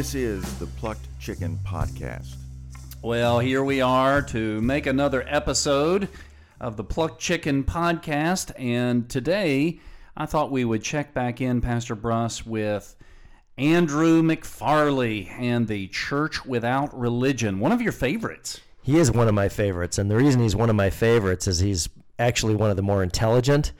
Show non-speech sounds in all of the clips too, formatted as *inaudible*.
This is the Plucked Chicken Podcast. Well, here we are to make another episode of the Plucked Chicken Podcast. And today, I thought we would check back in, Pastor Bruss, with Andrew McFarley and the Church Without Religion, one of your favorites. He is one of my favorites, and the reason he's one of my favorites is he's actually one of the more intelligent.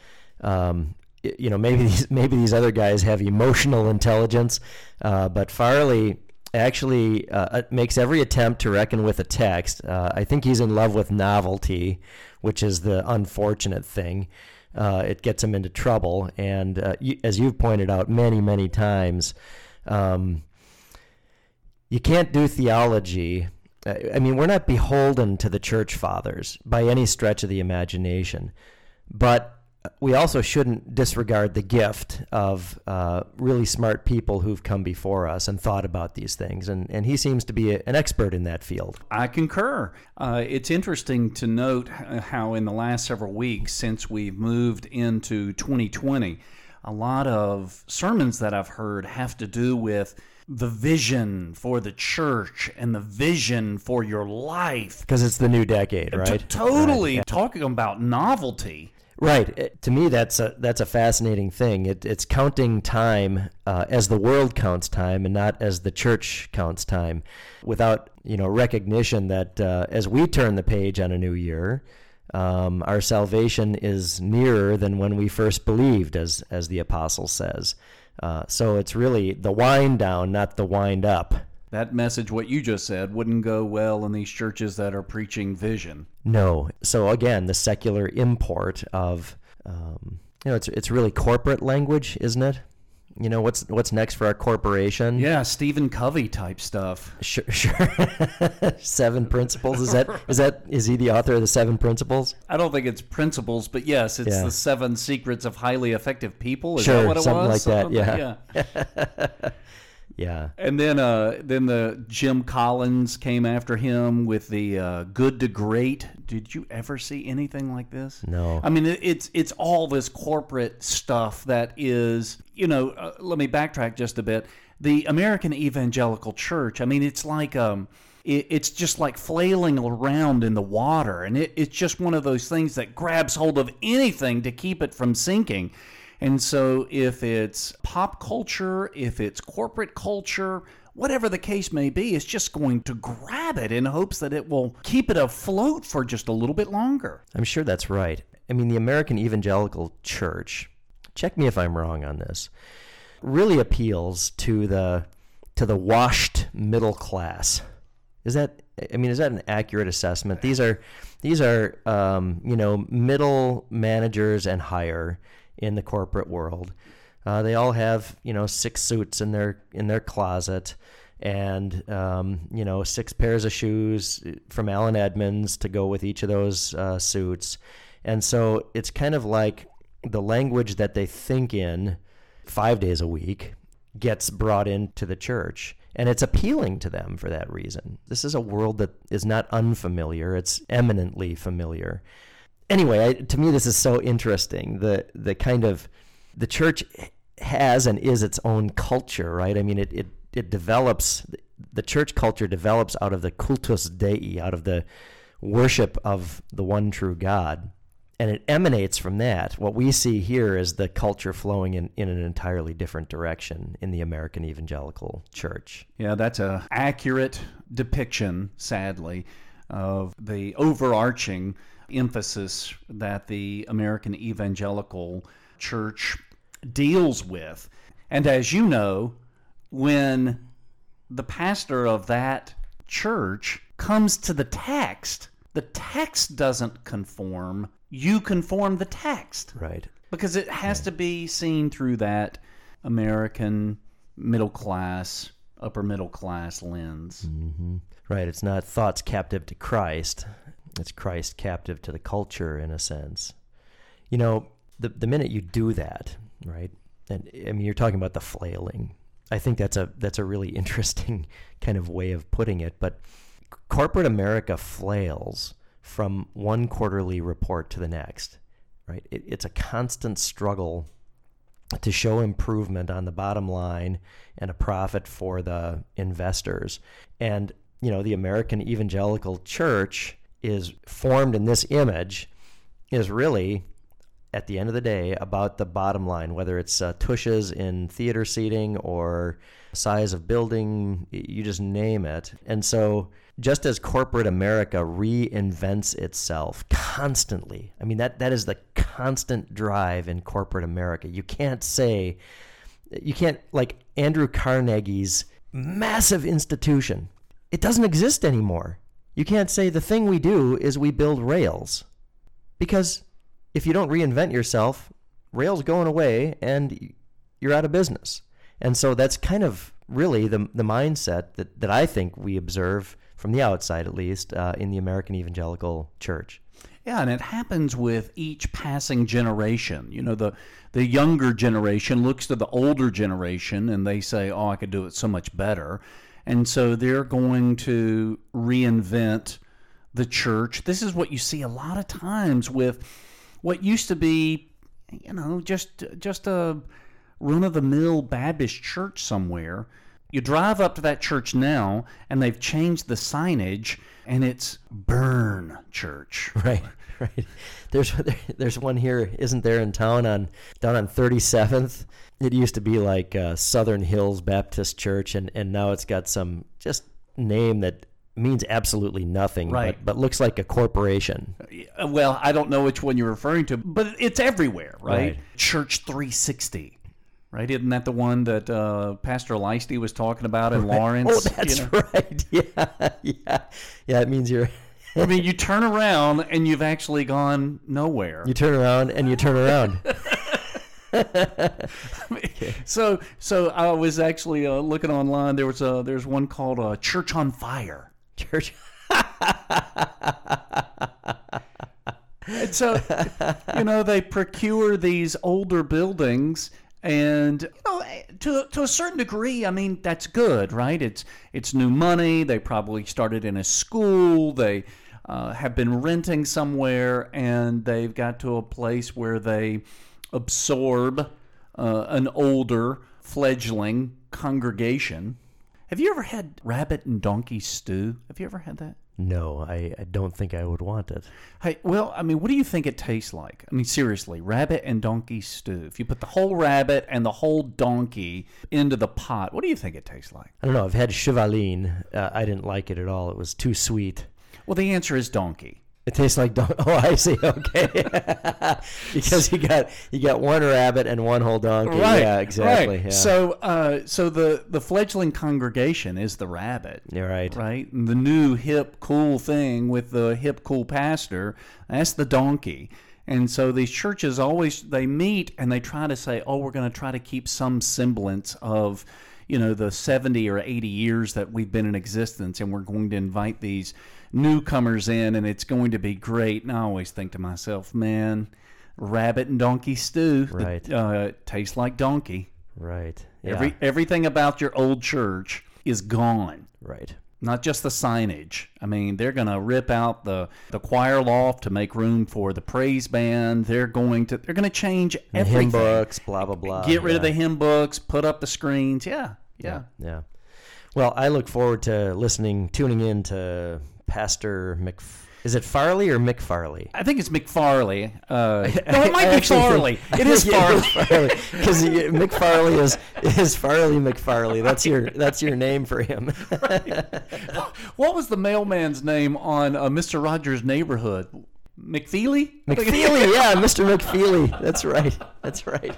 Um, y- you know, maybe *laughs* these maybe these other guys have emotional intelligence, uh, but Farley actually uh, makes every attempt to reckon with a text. Uh, I think he's in love with novelty, which is the unfortunate thing. Uh, it gets him into trouble, and uh, you, as you've pointed out many many times. Um, you can't do theology. uh, I mean, we're not beholden to the church fathers by any stretch of the imagination, but we also shouldn't disregard the gift of uh, really smart people who've come before us and thought about these things. And, and he seems to be a, an expert in that field. I concur. Uh, it's interesting to note uh, how, in the last several weeks since we've moved into 2020, a lot of sermons that I've heard have to do with the vision for the church and the vision for your life. Because it's the new decade, right? T- totally talking about novelty. Right. It- to me, that's a that's a fascinating thing. It, it's counting time uh, as the world counts time, and not as the church counts time, without you know recognition that uh, as we turn the page on a new year, um, our salvation is nearer than when we first believed, as as the apostle says. Uh, so it's really the wind down, not the wind up. That message, what you just said, wouldn't go well in these churches that are preaching vision. No. So again, the secular import of um, you know it's it's really corporate language, isn't it? You know what's what's next for our corporation? Yeah, Stephen Covey type stuff. Sure, sure. *laughs* seven principles. Is that is that is he the author of the seven principles? I don't think it's principles, but yes, it's Yeah. the seven secrets of highly effective people. Is Sure, that what it something was? like that, yeah. yeah. *laughs* Yeah. And then, uh, then the Jim Collins came after him with the uh, "Good to Great." Did you ever see anything like this? No. I mean, it's it's all this corporate stuff that is, you know. Uh, let me backtrack just a bit. The American Evangelical Church. I mean, it's like um, it, it's just like flailing around in the water, and it, it's just one of those things that grabs hold of anything to keep it from sinking. And so, if it's pop culture, if it's corporate culture, whatever the case may be, it's just going to grab it in hopes that it will keep it afloat for just a little bit longer. I'm sure that's right. I mean, the American Evangelical Church, check me if I'm wrong on this, really appeals to the to the washed middle class. Is that I mean, is that an accurate assessment? These are these are um, you know middle managers and higher in the corporate world. Uh, they all have you know six suits in their in their closet, and um, you know six pairs of shoes from Allen Edmonds to go with each of those uh, suits, and so it's kind of like the language that they think in five days a week gets brought into the church. And it's appealing to them for that reason. This is a world that is not unfamiliar, it's eminently familiar. Anyway, I, to me, this is so interesting. The, the kind of, the church has and is its own culture, right? I mean, it, it, it develops, the church culture develops out of the cultus dei, out of the worship of the one true God and it emanates from that. What we see here is the culture flowing in, in an entirely different direction in the American evangelical church. Yeah, that's a accurate depiction, sadly, of the overarching emphasis that the American evangelical church deals with. And as you know, when the pastor of that church comes to the text, the text doesn't conform. You conform the text Right. because it has to be seen through that American middle class, upper middle class lens. Mm-hmm. Right. It's not thoughts captive to Christ, it's Christ captive to the culture in a sense. You know, the, the minute you do that, right? And I mean, you're talking about the flailing. I think that's a that's a really *laughs* interesting kind of way of putting it. But corporate America flails from one quarterly report to the next, right? It, it's a constant struggle to show improvement on the bottom line and a profit for the investors. And, you know, the American evangelical church is formed in this image is really at the end of the day about the bottom line, whether it's uh, tushes in theater seating or size of building, you just name it. And so, just as corporate America reinvents itself constantly, I mean, that, that is the constant drive in corporate America. You can't say, you can't, like Andrew Carnegie's massive institution, it doesn't exist anymore. You can't say the thing we do is we build rails because if you don't reinvent yourself, rails going away and you're out of business. And so that's kind of really the, the mindset that, that I think we observe from the outside, at least, uh, in the American evangelical church. Yeah, and it happens with each passing generation. You know, the the younger generation looks to the older generation and they say, "Oh, I could do it so much better," and so they're going to reinvent the church. This is what you see a lot of times with what used to be, you know, just just a run of the mill Baptist church somewhere. You drive up to that church now, and they've changed the signage, and it's Burn Church. Right, *laughs* right. There's *laughs* there's one here, isn't there, in town on down on 37th. It used to be like uh, Southern Hills Baptist Church, and and now it's got some just name that means absolutely nothing, Right. but, but looks like a corporation. Uh, Well, I don't know which one you're referring to, but it's everywhere, right? Right. Church 360, right? Isn't that the one that uh, Pastor Leisty was talking about in *laughs* Lawrence? Oh, you that's know? right. Yeah, yeah, yeah. It means you're I mean, you turn around and you've actually gone nowhere. you turn around and you turn around. *laughs* *laughs* So, so I was actually uh, looking online. There was a there's one called uh, Church on Fire. Church. And so, you know, they procure these older buildings, and you know, to to a certain degree, I mean, that's good, right? It's it's new money. They probably started in a school. They uh, have been renting somewhere, and they've got to a place where they absorb uh, an older fledgling congregation. Have you ever had rabbit and donkey stew? Have you ever had that? No, I, I don't think I would want it. Hey, well, I mean, what do you think it tastes like? I mean, seriously, rabbit and donkey stew. If you put the whole rabbit and the whole donkey into the pot, what do you think it tastes like? I don't know. I've had chevaline. Uh, I didn't like it at all. It was too sweet. Well, the answer is donkey. It tastes like don- *laughs* oh, I see. Okay, *laughs* because you got you got one rabbit and one whole donkey. Yeah, exactly. right. Yeah. So, uh, so the the fledgling congregation is the rabbit. you're right. right? And the new hip cool thing with the hip cool pastor, that's the donkey. And so these churches always they meet and they try to say, "Oh, we're going to try to keep some semblance of, you know, the 70 or 80 years that we've been in existence and we're going to invite these newcomers in and it's going to be great." And I always think to myself, "Man, rabbit and donkey stew, the- Right. uh, tastes like donkey. Right. Yeah. Every everything about your old church is gone." right. not just the signage. I mean, they're going to rip out the, the choir loft to make room for the praise band. They're going to they're going to change The everything. hymn books, blah blah blah. Get rid of the hymn books, put up the screens. Yeah, yeah. Yeah. Well, I look forward to listening, tuning in to Pastor Mc. Is it Farley or McFarley? I think it's McFarley. Uh, *laughs* no, it might be actually Farley. think- It is *laughs* Farley. because McFarley is is Farley McFarley. That's your that's your name for him. *laughs* what was the mailman's name on uh, Mr. Rogers' Neighborhood? McFeely? McFeely, yeah, Mr. McFeely. That's right. That's right.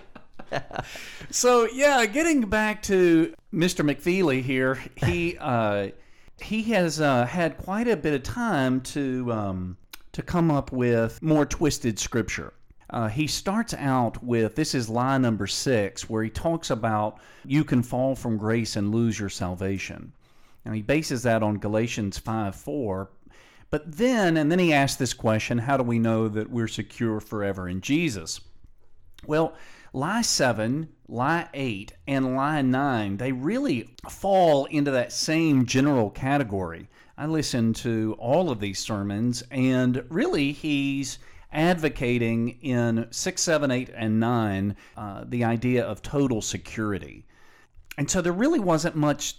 So yeah, getting back to Mr. McFeely here, he uh, he has uh, had quite a bit of time to um, to come up with more twisted scripture. Uh, he starts out with this is lie number six, where he talks about you can fall from grace and lose your salvation. Now he bases that on Galatians five four, but then and then he asks this question: How do we know that we're secure forever in Jesus? Well, lie 7, lie 8, and lie 9, they really fall into that same general category. I listened to all of these sermons, and really he's advocating in 6, 7, 8, and 9 uh, the idea of total security. And so there really wasn't much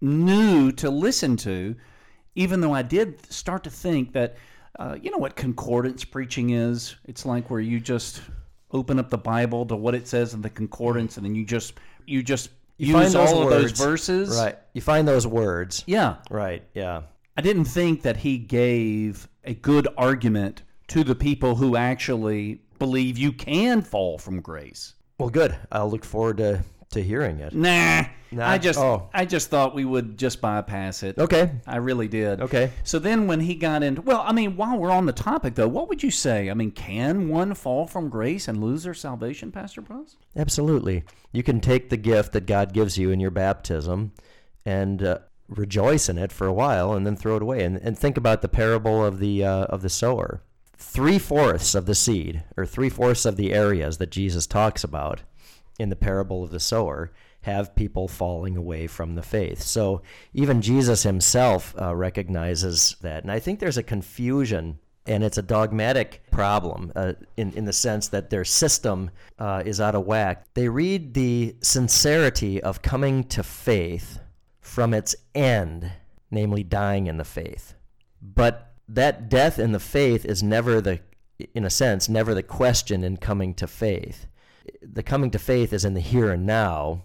new to listen to, even though I did start to think that, uh, you know what concordance preaching is? It's like where you just open up the Bible to what it says in the concordance, and then you just you just You use all of those verses. Right. You find those words. Yeah. Right. Yeah. I didn't think that he gave a good argument to the people who actually believe you can fall from grace. Well, good. I'll look forward to, to hearing it. Nah, Nah? I just Oh. I just thought we would just bypass it. Okay. I really did. Okay. So then when he got into well, I mean, while we're on the topic though, what would you say? I mean, can one fall from grace and lose their salvation, Pastor Bruss? Absolutely. You can take the gift that God gives you in your baptism and uh, rejoice in it for a while and then throw it away. And, and think about the parable of the, uh, of the sower. Three fourths of the seed, or three fourths of the areas that Jesus talks about in the parable of the sower, have people falling away from the faith. So even Jesus himself uh, recognizes that. And I think there's a confusion and it's a dogmatic problem uh, in, in the sense that their system uh, is out of whack. They read the sincerity of coming to faith from its end, namely dying in the faith. But that death in the faith is never the, in a sense, never the question in coming to faith. The coming to faith is in the here and now.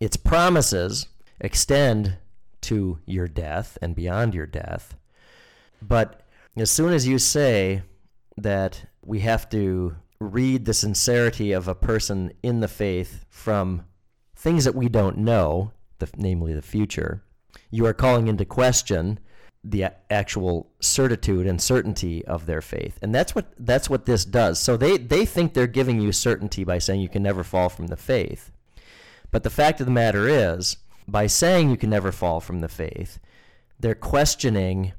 Its promises extend to your death and beyond your death. But as soon as you say that we have to read the sincerity of a person in the faith from things that we don't know, the, namely the future, you are calling into question the actual certitude and certainty of their faith. And that's what that's what this does. So they, they think they're giving you certainty by saying you can never fall from the faith. But the fact of the matter is, by saying you can never fall from the faith, they're questioning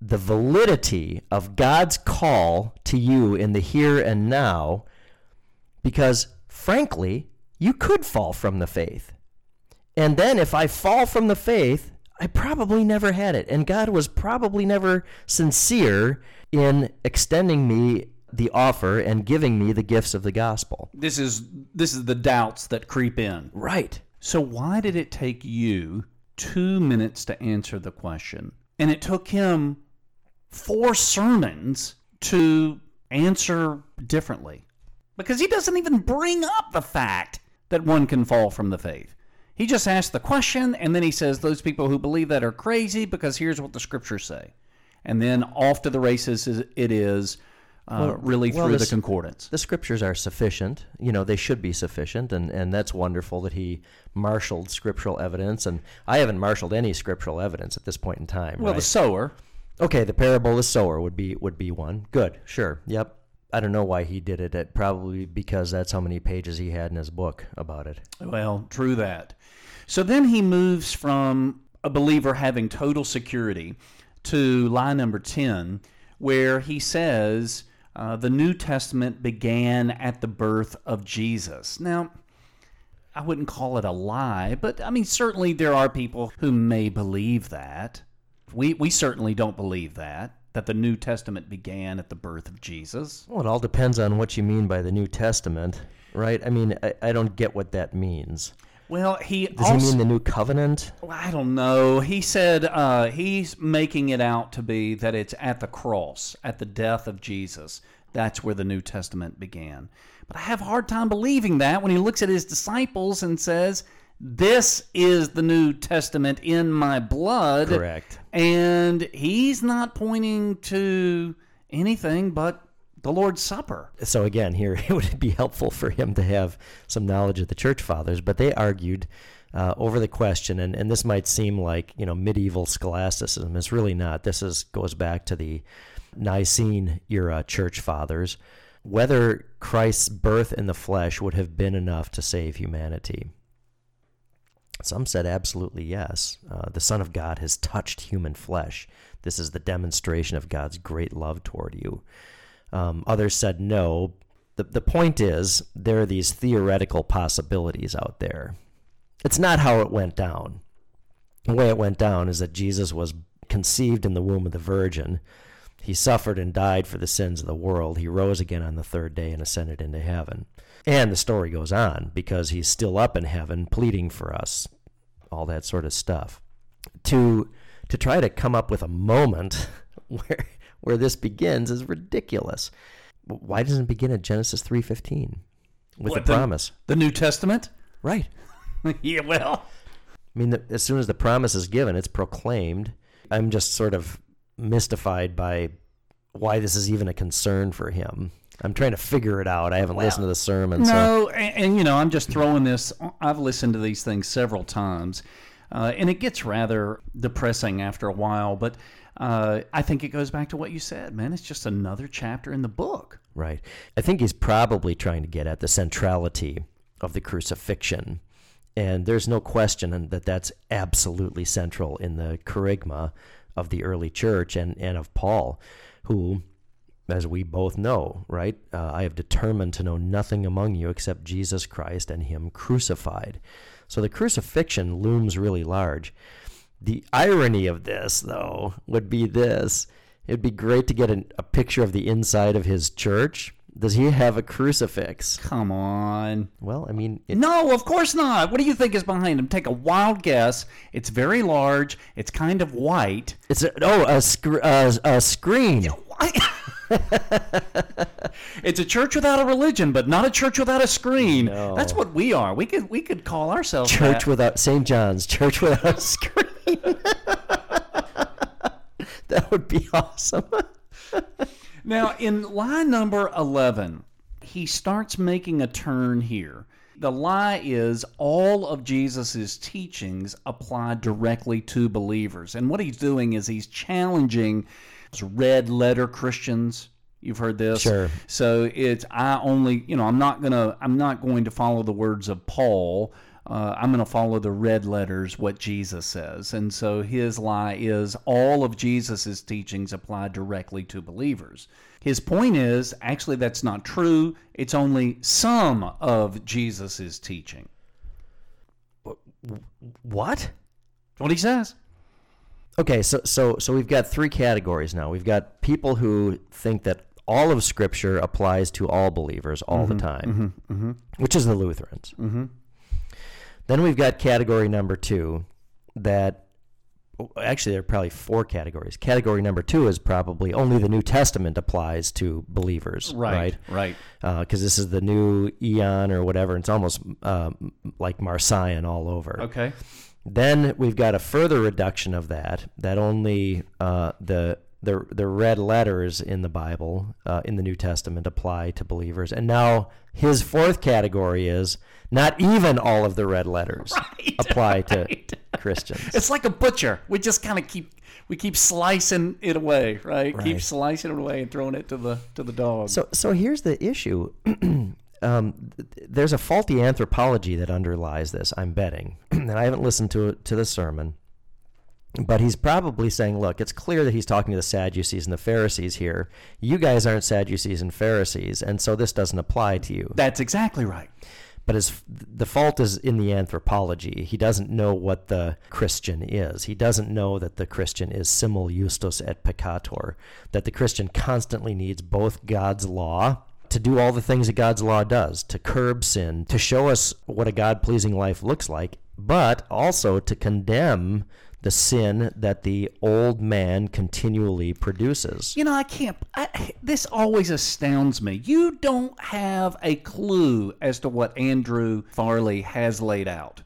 the validity of God's call to you in the here and now because, frankly, you could fall from the faith. And then if I fall from the faith, I probably never had it. And God was probably never sincere in extending me the offer and giving me the gifts of the gospel. This is this is the doubts that creep in. Right. So why did it take you 2 minutes to answer the question? And it took him four sermons to answer differently. Because he doesn't even bring up the fact that one can fall from the faith. He just asks the question and then he says those people who believe that are crazy because here's what the scriptures say. And then off to the races it is uh, really well, through the this- concordance. The scriptures are sufficient. You know, they should be sufficient, and, and that's wonderful that he marshaled scriptural evidence. And I haven't marshaled any scriptural evidence at this point in time. Well, the sower, Okay, the parable of the sower would be would be one. Good, sure, yep. I don't know why he did it. it. Probably because that's how many pages he had in his book about it. Well, true that. So then he moves from a believer having total security to line number 10, where he says, uh, The New Testament began at the birth of Jesus. Now, I wouldn't call it a lie, but I mean, certainly there are people who may believe that. We, we certainly don't believe that, that the New Testament began at the birth of Jesus. Well, it all depends on what you mean by the New Testament, right? I mean, I, I don't get what that means. Well, he Does also, he mean the New Covenant? Well, I don't know. He said uh, he's making it out to be that it's at the cross, at the death of Jesus. That's where the New Testament began. But I have a hard time believing that when he looks at his disciples and says, This is the New Testament in my blood. Correct. And he's not pointing to anything but the Lord's Supper. So again, here *laughs* it would be helpful for him to have some knowledge of the church fathers, but they argued uh, over the question, and, and this might seem like you know medieval scholasticism. It's really not. This is goes back to the Nicene era church fathers. Whether Christ's birth in the flesh would have been enough to save humanity. Some said absolutely yes. Uh, the Son of God has touched human flesh. This is the demonstration of God's great love toward you. Um, others said no. The, the point is, there are these theoretical possibilities out there. It's not how it went down. The way it went down is that Jesus was conceived in the womb of the Virgin. He suffered and died for the sins of the world. He rose again on the third day and ascended into heaven. And the story goes on because he's still up in heaven pleading for us, all that sort of stuff. To to try to come up with a moment *laughs* where where this begins is ridiculous. Why doesn't it begin at Genesis 3:15 with What, the promise? The New Testament? Right. *laughs* yeah, well. I mean, the, as soon as the promise is given, it's proclaimed. I'm just sort of mystified by why this is even a concern for him. I'm trying to figure it out. I haven't listened to the sermon, so No, and, and you know, I'm just throwing this. I've listened to these things several times, uh, and it gets rather depressing after a while. But uh, I think it goes back to what you said, man. It's just another chapter in the book. right. I think he's probably trying to get at the centrality of the crucifixion, and there's no question that that's absolutely central in the kerygma of the early church and and of Paul, who as we both know, right? Uh, I have determined to know nothing among you except Jesus Christ and Him crucified. So the crucifixion looms really large. The irony of this, though, would be this it'd be great to get an, a picture of the inside of his church. Does he have a crucifix? Come on. Well, I mean, it, No, of course not. What do you think is behind him? Take a wild guess. It's very large. It's kind of white. it's a, oh a, uh, a screen. *laughs* *laughs* it's a church without a religion, but not a church without a screen. No. That's what we are. We could we could call ourselves Church that. without St. John's, church without a screen. *laughs* that would be awesome. *laughs* Now, in line number 11, he starts making a turn here. The lie is all of Jesus' teachings apply directly to believers. And what he's doing is he's challenging red letter Christians. You've heard this. Sure. So it's I only, you know, I'm not gonna, I'm not going to follow the words of Paul. Uh, I'm going to follow the red letters, what Jesus says. And so his lie is all of Jesus' teachings apply directly to believers. His point is actually that's not true. It's only some of Jesus' teaching. What? What he says. Okay, so so so we've got three categories now. We've got people who think that all of Scripture applies to all believers all the time, which is the Lutherans. Mm-hmm. Then we've got category number two, that actually there are probably four categories. Category number two is probably only the New Testament applies to believers, right? Right. Because this is the new eon or whatever. It's almost uh, like Marcion all over. Okay. Then we've got a further reduction of that, that only uh, the, the, the red letters in the Bible, uh, in the New Testament, apply to believers. And now his fourth category is not even all of the red letters *laughs* Right, apply to. Christians. It's like a butcher. We just kind of keep we keep slicing it away, right? Keep slicing it away and throwing it to the to the dog. So, so here's the issue. *clears throat* um, th- there's a faulty anthropology that underlies this. I'm betting, *clears throat* and I haven't listened to to the sermon, but he's probably saying, "Look, it's clear that he's talking to the Sadducees and the Pharisees here. You guys aren't Sadducees and Pharisees, and so this doesn't apply to you." That's exactly right. But his the fault is in the anthropology. He doesn't know what the Christian is. He doesn't know that the Christian is simul justus et peccator. That the Christian constantly needs both God's law to do all the things that God's law does, to curb sin, to show us what a God pleasing life looks like, but also to condemn the sin that the old man continually produces. You know, I can't. I, this always astounds me. You don't have a clue as to what Andrew Farley has laid out.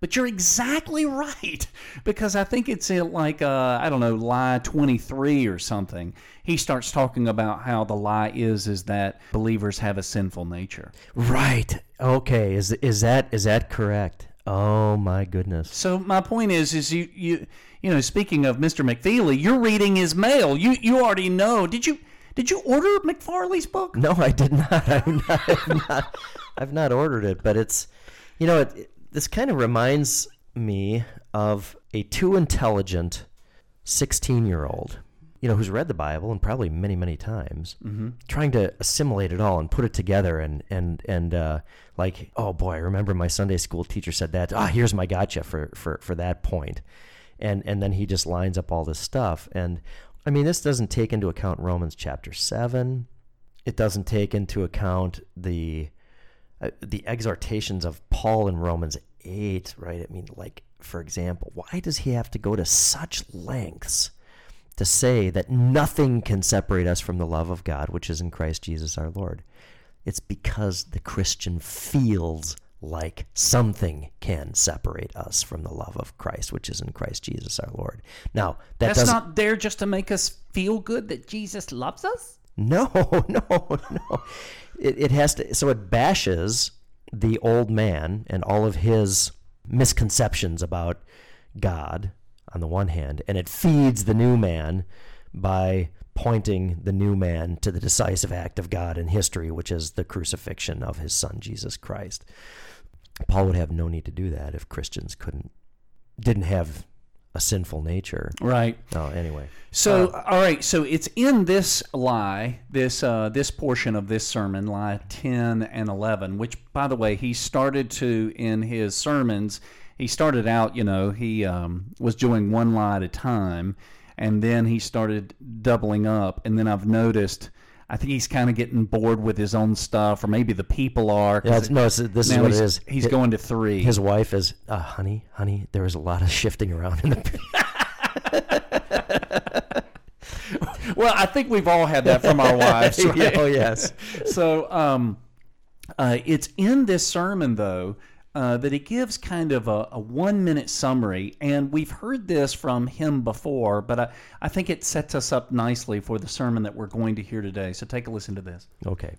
But you're exactly right *laughs* because I think it's in like uh, I don't know lie 23 or something. He starts talking about how the lie is is that believers have a sinful nature. Right. Okay. Is is that is that correct? Oh my goodness. So my point is, is you you you know, speaking of Mr. McFeely, you're reading his mail. You you already know. Did you did you order McFarley's book? No, I did not. *laughs* I've not, I've not, I've not ordered it, but it's, you know, it, it- this kind of reminds me of a too intelligent 16 year old, you know, who's read the Bible and probably many, many times, trying to assimilate it all and put it together and, and, and, uh, like, oh boy, I remember my Sunday school teacher said that. Ah, here's my gotcha for, for, for that point. And, and then he just lines up all this stuff. And I mean, this doesn't take into account Romans chapter 7. It doesn't take into account the uh, the exhortations of Paul in Romans 8, right? I mean, like for example, why does he have to go to such lengths to say that nothing can separate us from the love of God, which is in Christ Jesus our Lord? It's because the Christian feels like something can separate us from the love of Christ, which is in Christ Jesus our Lord. Now, that That's not there just to make us feel good that Jesus loves us? No, *laughs* no, no. It, it has to. So it bashes the old man and all of his misconceptions about God on the one hand, and it feeds the new man by pointing the new man to the decisive act of God in history, which is the crucifixion of his son Jesus Christ. Paul would have no need to do that if Christians couldn't didn't have a sinful nature. Right. Oh, anyway. So, all right. So it's in this lie, this uh, this portion of this sermon, lie ten and eleven. Which, by the way, he started to in his sermons. He started out, you know, he um, was doing one lie at a time, and then he started doubling up. And then I've noticed, I think he's kind of getting bored with his own stuff, or maybe the people are. Yeah, it's, no, it's, this is what it is. He's It- going to three. His wife is, uh, honey, honey, there was a lot of shifting around in the. *laughs* well, I think we've all had that from our *laughs* wives. right? oh, yes. so um, uh, it's in this sermon though uh, that he gives kind of a, a one minute summary and we've heard this from him before but I, I think it sets us up nicely for the sermon that we're going to hear today so take a listen to this Okay.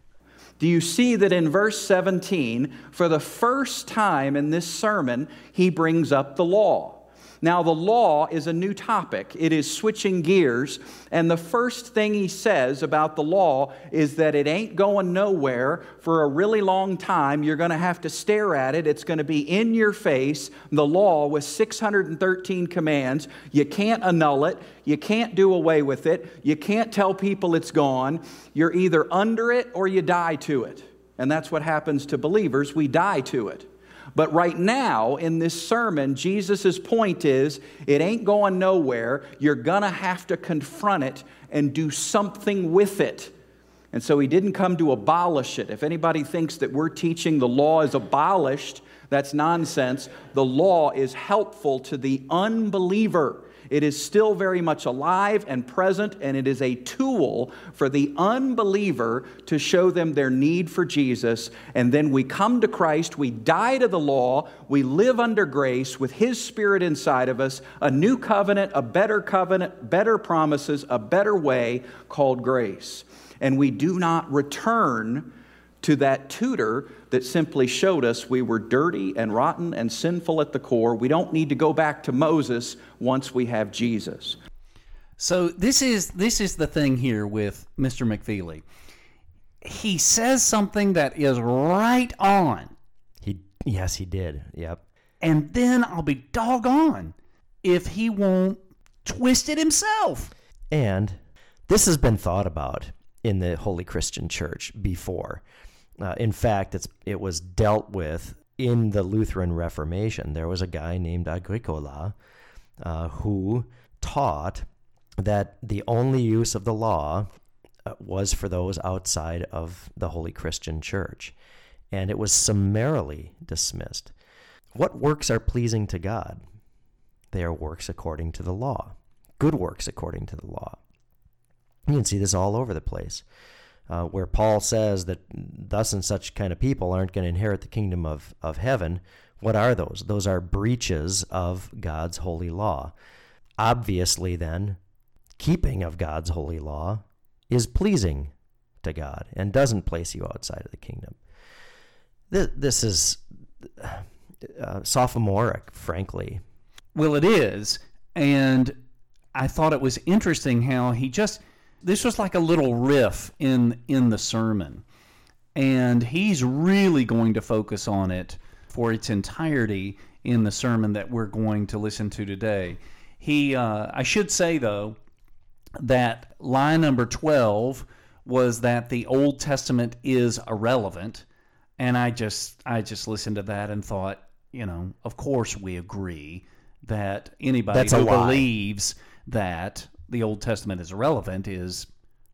Do you see that in verse 17, for the first time in this sermon, he brings up the law? Now, the law is a new topic. It is switching gears. And the first thing he says about the law is that it ain't going nowhere for a really long time. You're going to have to stare at it. It's going to be in your face. The law with 613 commands. You can't annul it. You can't do away with it. You can't tell people it's gone. You're either under it or you die to it. And that's what happens to believers. We die to it. But right now, in this sermon, Jesus' point is it ain't going nowhere. You're going to have to confront it and do something with it. And so he didn't come to abolish it. If anybody thinks that we're teaching the law is abolished, that's nonsense. The law is helpful to the unbeliever. It is still very much alive and present, and it is a tool for the unbeliever to show them their need for Jesus. And then we come to Christ, we die to the law, we live under grace with His Spirit inside of us, a new covenant, a better covenant, better promises, a better way called grace. And we do not return to that tutor that simply showed us we were dirty and rotten and sinful at the core. We don't need to go back to Moses once we have Jesus. So this is this is the thing here with Mr. McFeely. He says something that is right on, He, yes, he did. Yep. and then I'll be doggone if he won't twist it himself. And this has been thought about in the Holy Christian Church before. Uh, in fact, it's it was dealt with in the Lutheran Reformation. There was a guy named Agricola uh, who taught that the only use of the law uh, was for those outside of the Holy Christian Church, and it was summarily dismissed. What works are pleasing to God? They are works according to the law, good works according to the law. You can see this all over the place, uh, where Paul says that thus and such kind of people aren't going to inherit the kingdom of, of heaven. What are those? Those are breaches of God's holy law. Obviously, then, keeping of God's holy law is pleasing to God and doesn't place you outside of the kingdom. This, this is uh, sophomoric, frankly. Well, it is, and I thought it was interesting how he just this was like a little riff in in the sermon, and he's really going to focus on it for its entirety in the sermon that we're going to listen to today. He, uh, I should say though, that line number twelve was that the Old Testament is irrelevant, and I just I just listened to that and thought, you know, of course we agree that anybody That's who believes that the Old Testament is relevant is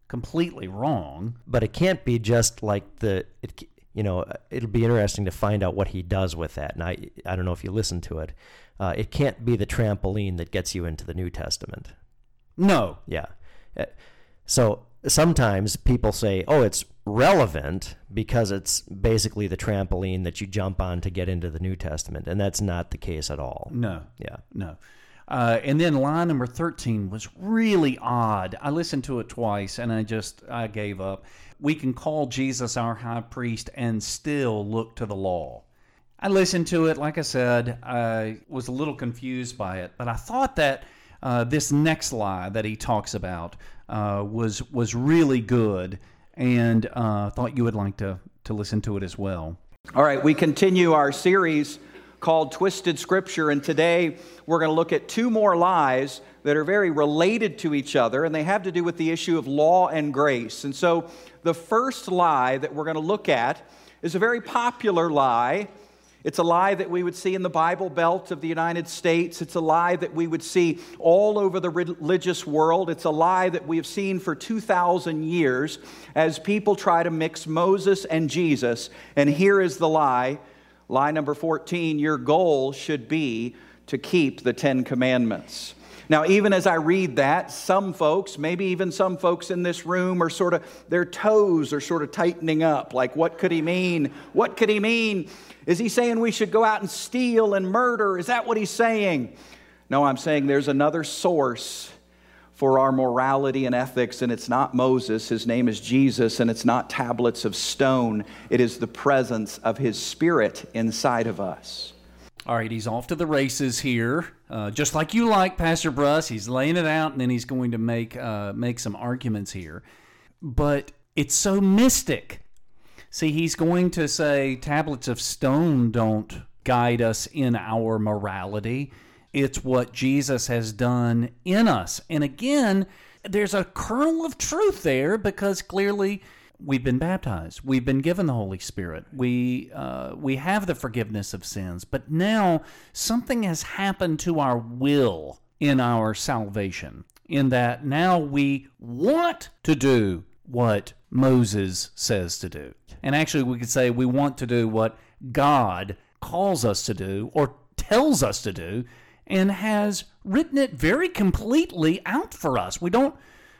completely wrong. But it can't be just like the it. You know, it'll be interesting to find out what he does with that. And I, I don't know if you listen to it. Uh, it can't be the trampoline that gets you into the New Testament. No. Yeah. Uh, So sometimes people say, oh, it's relevant because it's basically the trampoline that you jump on to get into the New Testament. And that's not the case at all. No. Yeah. No. Uh, and then line number 13 was really odd. I listened to it twice and I just, I gave up. We can call Jesus our high priest and still look to the law. I listened to it. Like I said, I was a little confused by it, but I thought that uh, this next lie that he talks about uh, was was really good, and uh, thought you would like to to listen to it as well. All right, we continue our series called Twisted Scripture, and today we're going to look at two more lies that are very related to each other, and they have to do with the issue of law and grace. And so, the first lie that we're going to look at is a very popular lie. It's a lie that we would see in the Bible Belt of the United States. It's a lie that we would see all over the religious world. It's a lie that we have seen for 2,000 years as people try to mix Moses and Jesus. And here is the lie lie number 14 your goal should be to keep the Ten Commandments. Now, even as I read that, some folks, maybe even some folks in this room, are sort of, their toes are sort of tightening up. Like, what could he mean? What could he mean? Is he saying we should go out and steal and murder? Is that what he's saying? No, I'm saying there's another source for our morality and ethics, and it's not Moses. His name is Jesus, and it's not tablets of stone. It is the presence of his spirit inside of us. All right, he's off to the races here, uh, just like you like, Pastor Bruss. He's laying it out, and then he's going to make uh, make some arguments here. But it's so mystic. See, he's going to say tablets of stone don't guide us in our morality. It's what Jesus has done in us. And again, there's a kernel of truth there because clearly we've been baptized. We've been given the Holy Spirit. We uh, we have the forgiveness of sins. But now something has happened to our will in our salvation. In that now we want to do what Moses says to do. And actually, we could say we want to do what God calls us to do or tells us to do and has written it very completely out for us. We don't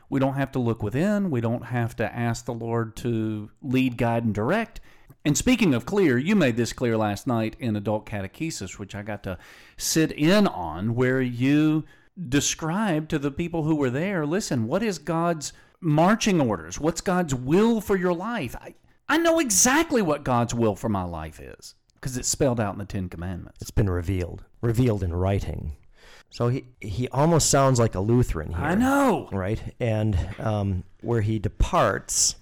we don't have to look within. We don't have to ask the Lord to lead, guide, and direct. And speaking of clear, you made this clear last night in Adult Catechesis, which I got to sit in on, where you described to the people who were there listen, what is God's marching orders? What's God's will for your life? I, I know exactly what God's will for my life is because it's spelled out in the Ten Commandments. It's been revealed, revealed in writing. So he, he almost sounds like a Lutheran here. I know. Right? And um, where he departs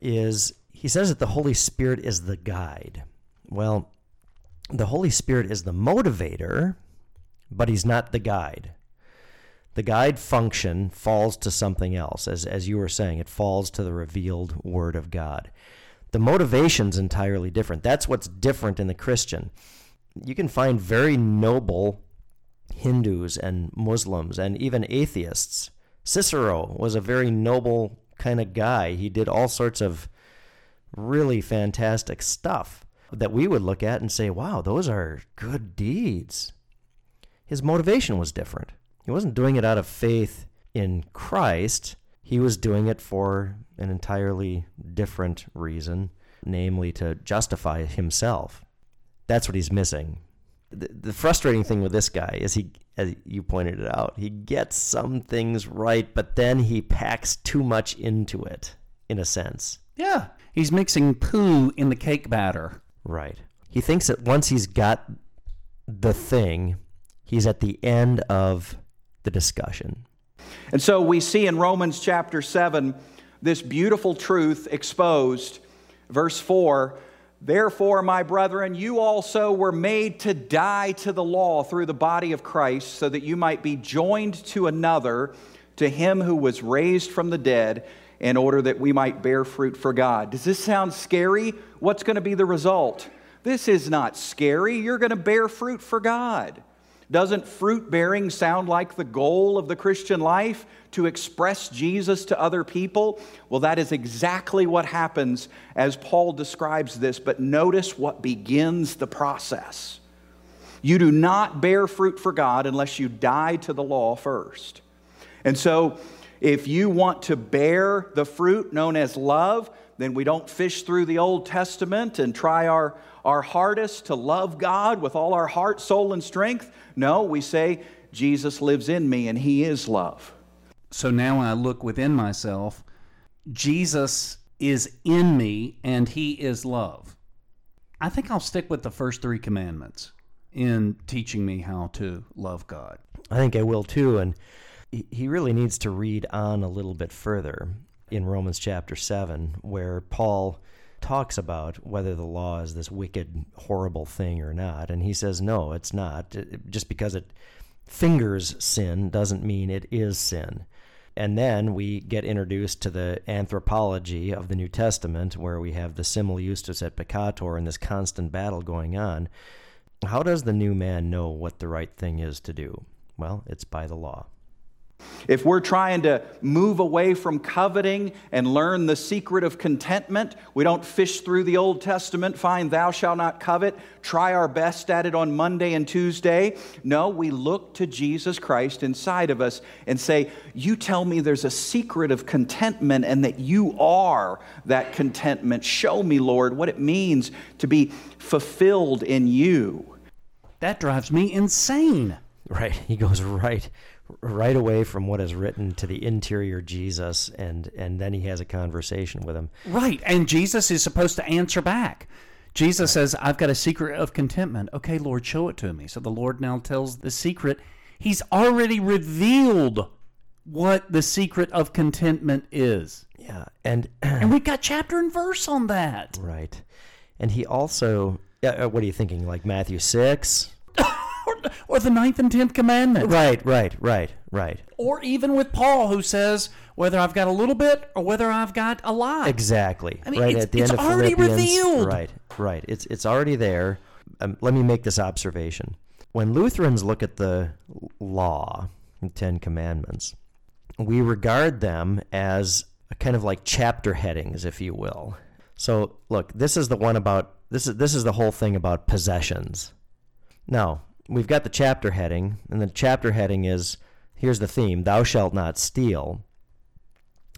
is he says that the Holy Spirit is the guide. Well, the Holy Spirit is the motivator, but he's not the guide. The guide function falls to something else. As, as you were saying, it falls to the revealed Word of God. The motivation's entirely different. That's what's different in the Christian. You can find very noble Hindus and Muslims and even atheists. Cicero was a very noble kind of guy. He did all sorts of really fantastic stuff that we would look at and say, wow, those are good deeds. His motivation was different. He wasn't doing it out of faith in Christ, he was doing it for an entirely different reason, namely to justify himself. That's what he's missing the, the frustrating thing with this guy is he, as you pointed it out, he gets some things right, but then he packs too much into it, in a sense. Yeah. He's mixing poo in the cake batter. Right. He thinks that once he's got the thing, he's at the end of the discussion. And so we see in Romans chapter 7 this beautiful truth exposed. Verse 4 Therefore, my brethren, you also were made to die to the law through the body of Christ, so that you might be joined to another, to him who was raised from the dead, in order that we might bear fruit for God. Does this sound scary? What's going to be the result? This is not scary. You're going to bear fruit for God. Doesn't fruit bearing sound like the goal of the Christian life? To express Jesus to other people? Well, that is exactly what happens as Paul describes this, but notice what begins the process. You do not bear fruit for God unless you die to the law first. And so, if you want to bear the fruit known as love, then we don't fish through the Old Testament and try our, our hardest to love God with all our heart, soul, and strength. No, we say, Jesus lives in me and he is love. So now I look within myself. Jesus is in me and he is love. I think I'll stick with the first three commandments in teaching me how to love God. I think I will too. And he really needs to read on a little bit further in Romans chapter 7, where Paul talks about whether the law is this wicked, horrible thing or not. And he says, no, it's not. Just because it fingers sin doesn't mean it is sin. And then we get introduced to the anthropology of the New Testament, where we have the simul justus et peccator and this constant battle going on. How does the new man know what the right thing is to do? Well, it's by the law. If we're trying to move away from coveting and learn the secret of contentment, we don't fish through the Old Testament, find thou shalt not covet, try our best at it on Monday and Tuesday. No, we look to Jesus Christ inside of us and say, You tell me there's a secret of contentment and that you are that contentment. Show me, Lord, what it means to be fulfilled in you. That drives me insane. Right. *laughs* He goes right right away from what is written to the interior Jesus, and and then he has a conversation with him. Right, and Jesus is supposed to answer back. Jesus right. says, "I've got a secret of contentment." Okay, Lord, show it to me. So the Lord now tells the secret. He's already revealed what the secret of contentment is. Yeah, and *clears throat* and we've got chapter and verse on that. Right, and he also. Uh, what are you thinking? Like Matthew six? *laughs* or the ninth and tenth commandment. Right, right, right, right. Or even with Paul, who says whether I've got a little bit or whether I've got a lot. Exactly. I mean, right it's, at the end of already Philippians. revealed. Right, right. It's it's already there. Um, let me make this observation. When Lutherans look at the law, the Ten Commandments, we regard them as kind of like chapter headings, if you will. So, look, this is the one about this is this is the whole thing about possessions. Now, we've got the chapter heading, and the chapter heading is here's the theme Thou shalt not steal.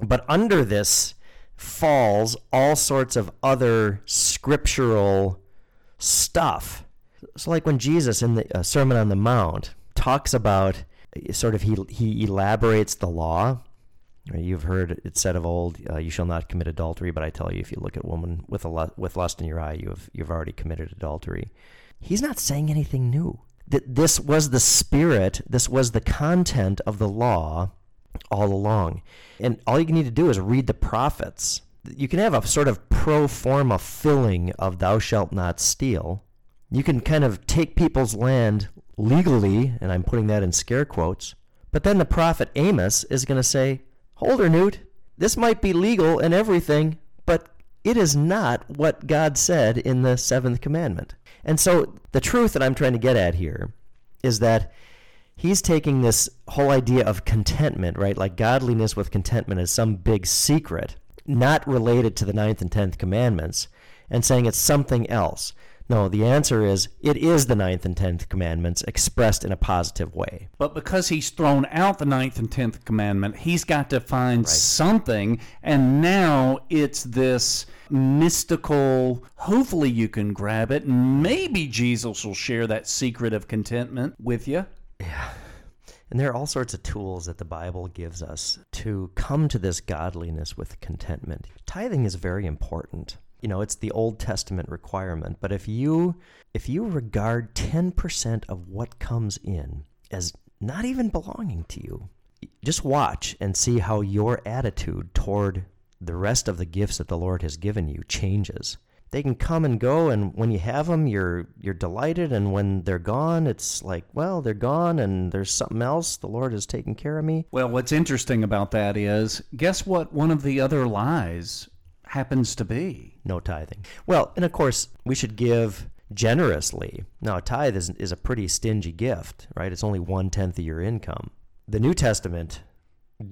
But under this falls all sorts of other scriptural stuff. So, like when Jesus in the uh, Sermon on the Mount talks about sort of he, he elaborates the law. You've heard it said of old, uh, "You shall not commit adultery." But I tell you, if you look at woman with a with lust in your eye, you have you've already committed adultery. He's not saying anything new that this was the spirit, this was the content of the law all along. And all you need to do is read the prophets. You can have a sort of pro forma filling of thou shalt not steal. You can kind of take people's land legally, and I'm putting that in scare quotes. But then the prophet Amos is going to say, Hold her, Newt. This might be legal and everything, but it is not what God said in the seventh commandment. And so the truth that I'm trying to get at here is that he's taking this whole idea of contentment, right? Like godliness with contentment as some big secret, not related to the ninth and tenth commandments, and saying it's something else. No, the answer is it is the ninth and tenth commandments expressed in a positive way. But because he's thrown out the ninth and tenth commandment, he's got to find right. something, and now it's this mystical. Hopefully, you can grab it. Maybe Jesus will share that secret of contentment with you. Yeah. And there are all sorts of tools that the Bible gives us to come to this godliness with contentment. Tithing is very important you know it's the old testament requirement. But if you if you regard 10% of what comes in as not even belonging to you just watch and see how your attitude toward the rest of the gifts that the lord has given you changes. They can come and go and when you have them you're you're delighted and when they're gone it's like well they're gone and there's something else the lord has taken care of me. Well what's interesting about that is guess what? One of the other lies happens to be. No tithing. Well, and of course, we should give generously. Now, a tithe is, is a pretty stingy gift, right? It's only one tenth of your income. The New Testament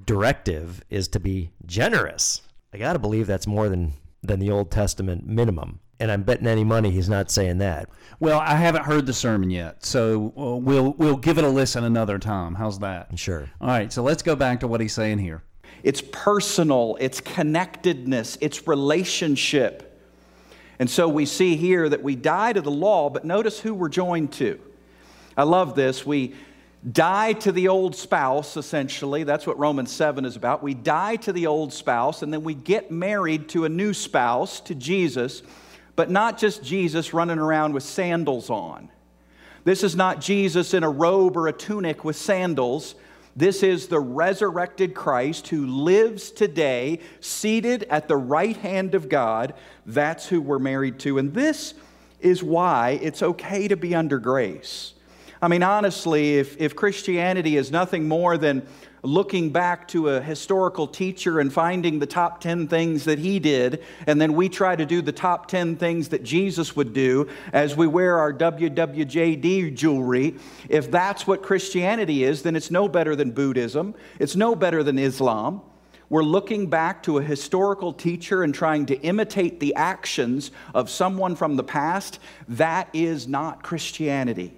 directive is to be generous. I got to believe that's more than, than the Old Testament minimum. And I'm betting any money he's not saying that. Well, I haven't heard the sermon yet, so uh, we'll we'll give it a listen another time. How's that? Sure. All right, so let's go back to what he's saying here. It's personal, it's connectedness, it's relationship. And so we see here that we die to the law, but notice who we're joined to. I love this. We die to the old spouse, essentially. That's what Romans 7 is about. We die to the old spouse, and then we get married to a new spouse, to Jesus but not just Jesus running around with sandals on. This is not Jesus in a robe or a tunic with sandals. This is the resurrected Christ who lives today, seated at the right hand of God. That's who we're married to. And this is why it's okay to be under grace. I mean, honestly, if, if Christianity is nothing more than looking back to a historical teacher and finding the top 10 things that he did, and then we try to do the top 10 things that Jesus would do as we wear our WWJD jewelry. If that's what Christianity is, then it's no better than Buddhism, it's no better than Islam. We're looking back to a historical teacher and trying to imitate the actions of someone from the past. That is not Christianity.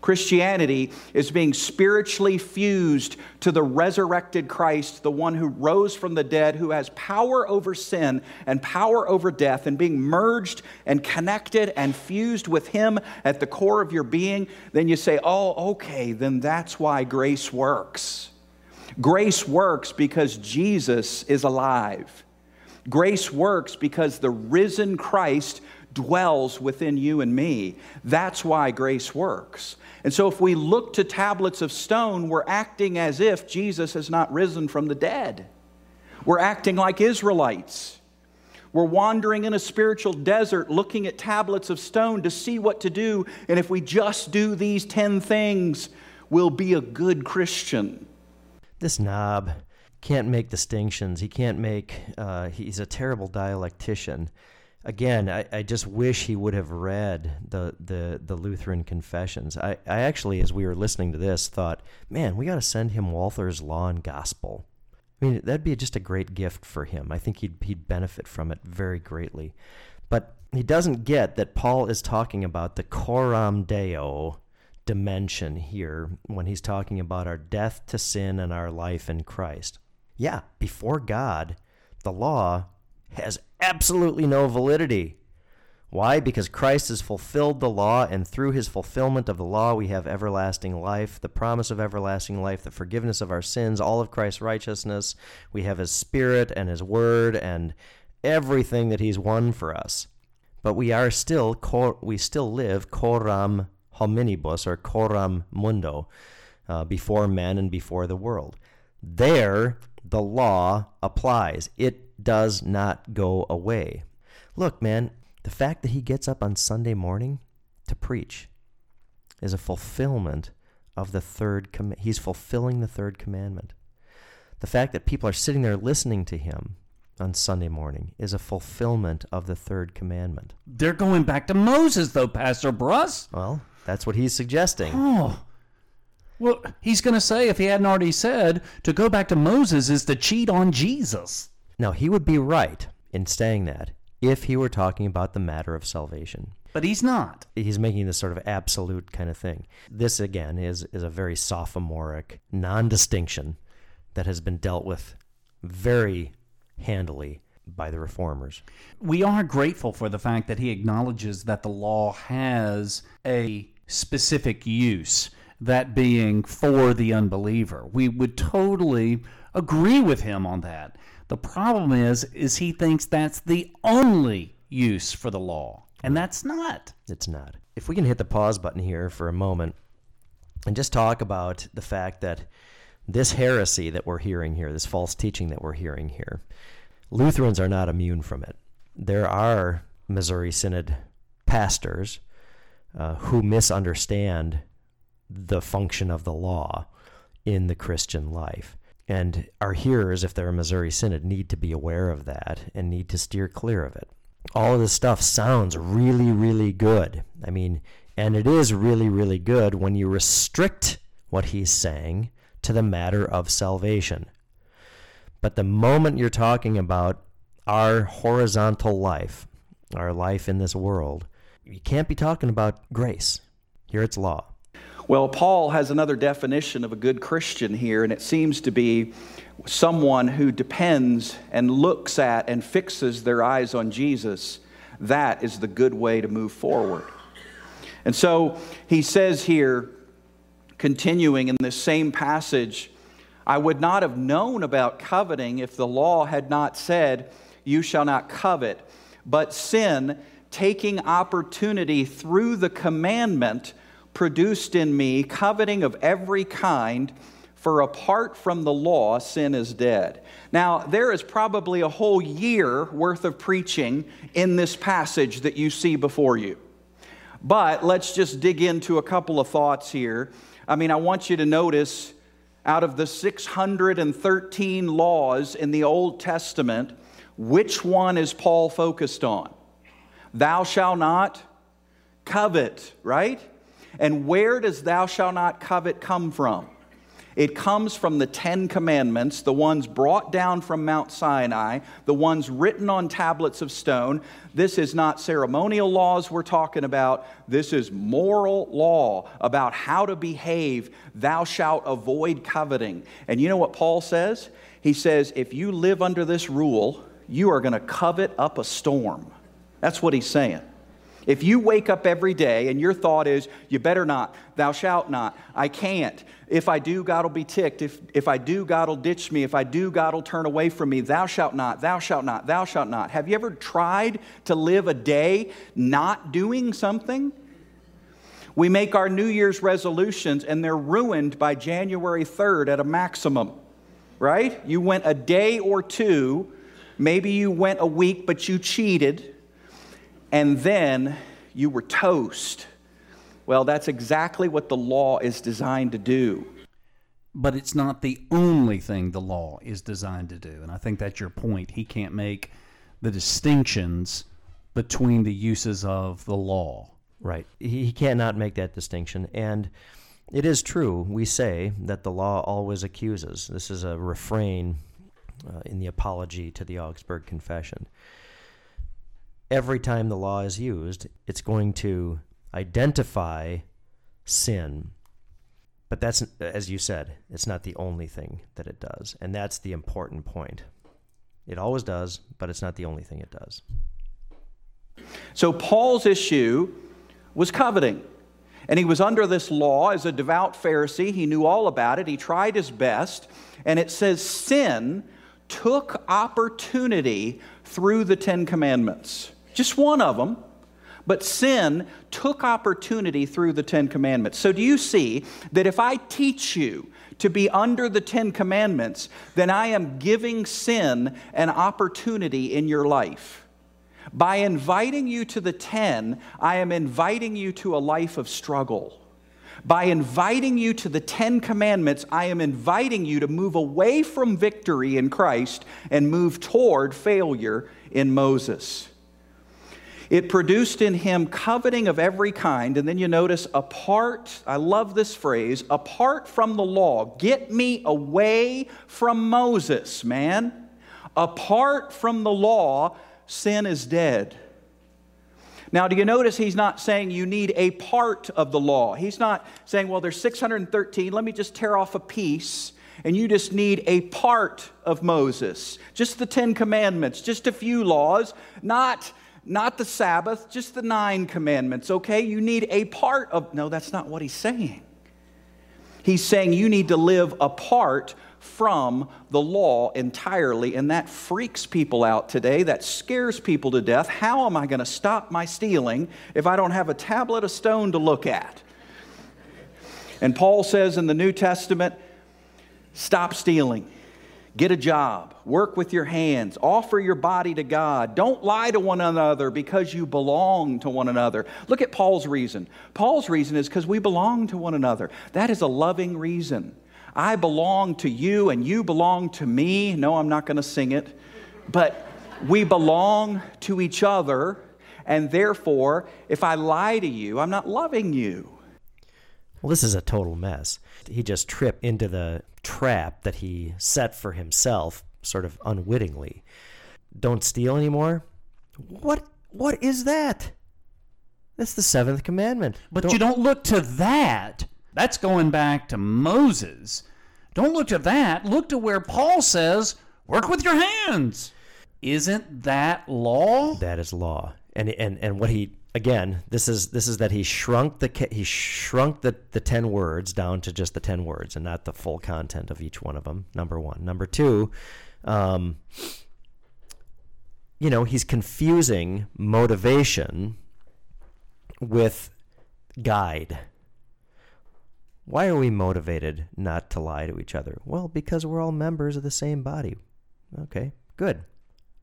Christianity is being spiritually fused to the resurrected Christ, the one who rose from the dead, who has power over sin and power over death, and being merged and connected and fused with Him at the core of your being. Then you say, Oh, okay, then that's why grace works. Grace works because Jesus is alive. Grace works because the risen Christ dwells within you and me. That's why grace works. And so, if we look to tablets of stone, we're acting as if Jesus has not risen from the dead. We're acting like Israelites. We're wandering in a spiritual desert looking at tablets of stone to see what to do. And if we just do these 10 things, we'll be a good Christian. This knob can't make distinctions. He can't make, uh, he's a terrible dialectician again, I, I just wish he would have read the, the, the Lutheran confessions. I, I actually, as we were listening to this, thought, man, we got to send him Walther's Law and Gospel. I mean, that'd be just a great gift for him. I think he'd, he'd benefit from it very greatly. But he doesn't get that Paul is talking about the coram deo dimension here when he's talking about our death to sin and our life in Christ. Yeah, before God, the law has absolutely no validity. Why? Because Christ has fulfilled the law, and through his fulfillment of the law, we have everlasting life, the promise of everlasting life, the forgiveness of our sins, all of Christ's righteousness. We have his spirit and his word and everything that he's won for us. But we are still, we still live coram hominibus or coram mundo, uh, before men and before the world. There, the law applies. It does not go away. Look, man, the fact that he gets up on Sunday morning to preach is a fulfillment of the third commandment. He's fulfilling the third commandment. The fact that people are sitting there listening to him on Sunday morning is a fulfillment of the third commandment. They're going back to Moses, though, Pastor Bruss. Well, that's what he's suggesting. Oh, well, he's going to say, if he hadn't already said, to go back to Moses is to cheat on Jesus. Now, he would be right in saying that if he were talking about the matter of salvation. But he's not. He's making this sort of absolute kind of thing. This, again, is, is a very sophomoric non distinction that has been dealt with very handily by the reformers. We are grateful for the fact that he acknowledges that the law has a specific use that being for the unbeliever. We would totally agree with him on that. The problem is is he thinks that's the only use for the law, and that's not. It's not. If we can hit the pause button here for a moment and just talk about the fact that this heresy that we're hearing here, this false teaching that we're hearing here, Lutherans are not immune from it. There are Missouri Synod pastors uh, who misunderstand the function of the law in the Christian life. And our hearers, if they're a Missouri Synod, need to be aware of that and need to steer clear of it. all of this stuff sounds really, really good. I mean, and it is really, really good when you restrict what he's saying to the matter of salvation. But the moment you're talking about our horizontal life, our life in this world, you can't be talking about grace. Here it's law. Well, Paul has another definition of a good Christian here, and it seems to be someone who depends and looks at and fixes their eyes on Jesus. That is the good way to move forward. And so he says here, continuing in this same passage, I would not have known about coveting if the law had not said, You shall not covet. But sin, taking opportunity through the commandment, produced in me coveting of every kind, for apart from the law, sin is dead. Now, there is probably a whole year worth of preaching in this passage that you see before you. But let's just dig into a couple of thoughts here. I mean, I want you to notice out of the 613 laws in the Old Testament, which one is Paul focused on? Thou shalt not covet, right? And where does thou shalt not covet come from? It comes from the Ten Commandments, the ones brought down from Mount Sinai, the ones written on tablets of stone. This is not ceremonial laws we're talking about. This is moral law about how to behave. Thou shalt avoid coveting. And you know what Paul says? He says, if you live under this rule, you are going to covet up a storm. That's what he's saying. If you wake up every day and your thought is, you better not, thou shalt not, I can't. If I do, God will be ticked. If, if I do, God will ditch me. If I do, God will turn away from me. Thou shalt not, thou shalt not, thou shalt not. Have you ever tried to live a day not doing something? We make our New Year's resolutions and they're ruined by January 3rd at a maximum, right? You went a day or two, maybe you went a week, but you cheated and then you were toast. Well, that's exactly what the law is designed to do. But it's not the only thing the law is designed to do. And I think that's your point. He can't make the distinctions between the uses of the law. Right. He, he cannot make that distinction. And it is true, we say that the law always accuses. This is a refrain uh, in the apology to the Augsburg Confession every time the law is used, it's going to identify sin. But that's, as you said, it's not the only thing that it does. And that's the important point. It always does, but it's not the only thing it does. So Paul's issue was coveting. And he was under this law as a devout Pharisee. He knew all about it. He tried his best. And it says sin took opportunity through the Ten Commandments just one of them. But sin took opportunity through the Ten Commandments. So, do you see that if I teach you to be under the Ten Commandments, then I am giving sin an opportunity in your life? By inviting you to the ten, I am inviting you to a life of struggle. By inviting you to the Ten Commandments, I am inviting you to move away from victory in Christ and move toward failure in Moses. It produced in him coveting of every kind. And then you notice, apart, I love this phrase, apart from the law, get me away from Moses, man. Apart from the law, sin is dead. Now, do you notice he's not saying you need a part of the law? He's not saying, well, there's 613, let me just tear off a piece and you just need a part of Moses, just the Ten Commandments, just a few laws, not not the Sabbath, just the nine commandments, okay? You need a part of. No, that's not what he's saying. He's saying you need to live apart from the law entirely, and that freaks people out today. That scares people to death. How am I going to stop my stealing if I don't have a tablet of stone to look at? And Paul says in the New Testament, stop stealing. Get a job, work with your hands, offer your body to God. Don't lie to one another because you belong to one another. Look at Paul's reason. Paul's reason is because we belong to one another. That is a loving reason. I belong to you and you belong to me. No, I'm not going to sing it. But we belong to each other, and therefore, if I lie to you, I'm not loving you. Well, this is a total mess. He just tripped into the trap that he set for himself, sort of unwittingly. Don't steal anymore? What what is that? That's the seventh commandment. But you don't look to that. That's going back to Moses. Don't look to that. Look to where Paul says, work with your hands. Isn't that law? That is law. And and and what he again, this is this is that he shrunk the he shrunk the the 10 words down to just the 10 words and not the full content of each one of them. Number 1. Number 2, um you know, he's confusing motivation with guide. Why are we motivated not to lie to each other? Well, because we're all members of the same body. Okay, good.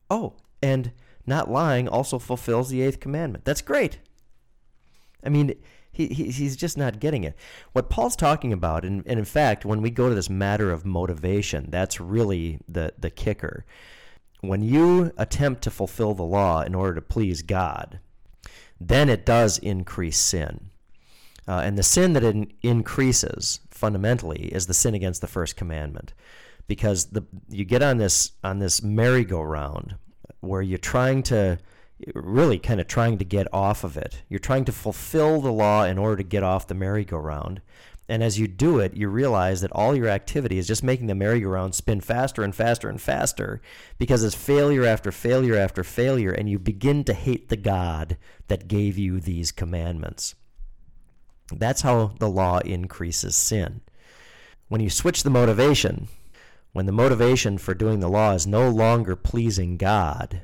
Oh, and not lying also fulfills the eighth commandment. That's great. I mean, he, he, he's just not getting it. What Paul's talking about, and, and in fact, when we go to this matter of motivation, that's really the, the kicker. When you attempt to fulfill the law in order to please God, then it does increase sin. Uh, and the sin that it increases fundamentally is the sin against the first commandment, because the you get on this on this merry-go-round where you're trying to really kind of trying to get off of it. You're trying to fulfill the law in order to get off the merry-go-round. And as you do it, you realize that all your activity is just making the merry-go-round spin faster and faster and faster because it's failure after failure after failure, and you begin to hate the God that gave you these commandments. That's how the law increases sin. When you switch the motivation, when the motivation for doing the law is no longer pleasing God,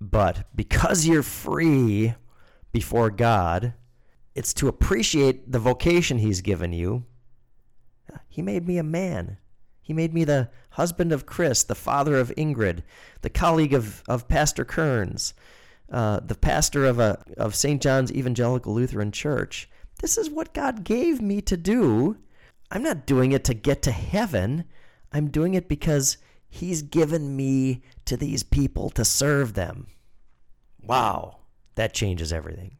but because you're free before God, it's to appreciate the vocation He's given you. He made me a man. He made me the husband of Chris, the father of Ingrid, the colleague of, of Pastor Kerns, uh, the pastor of, a, of St. John's Evangelical Lutheran Church. This is what God gave me to do. I'm not doing it to get to heaven. I'm doing it because He's given me to these people to serve them. Wow, that changes everything.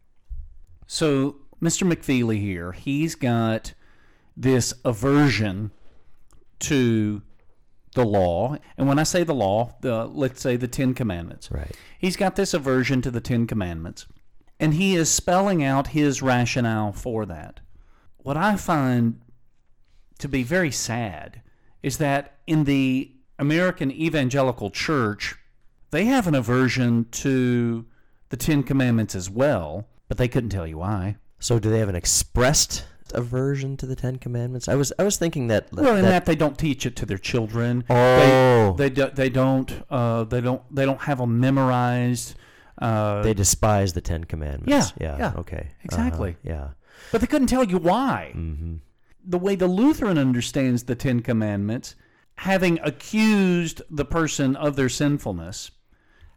So, Mr. McFeely here, he's got this aversion to the law. And when I say the law, the, let's say the Ten Commandments. Right. He's got this aversion to the Ten Commandments. And he is spelling out his rationale for that. What I find to be very sad is that in the American evangelical church, they have an aversion to the Ten Commandments as well, but they couldn't tell you why. So, do they have an expressed aversion to the Ten Commandments? I was I was thinking that. Well, in that they don't teach it to their children. Oh. they they, do, they don't uh, they don't they don't have them memorized. Uh, they despise the Ten Commandments. Yeah, Yeah. yeah, Okay. exactly. Uh-huh, Yeah. but they couldn't tell you why. Mm-hmm. The way the Lutheran understands the Ten Commandments, having accused the person of their sinfulness,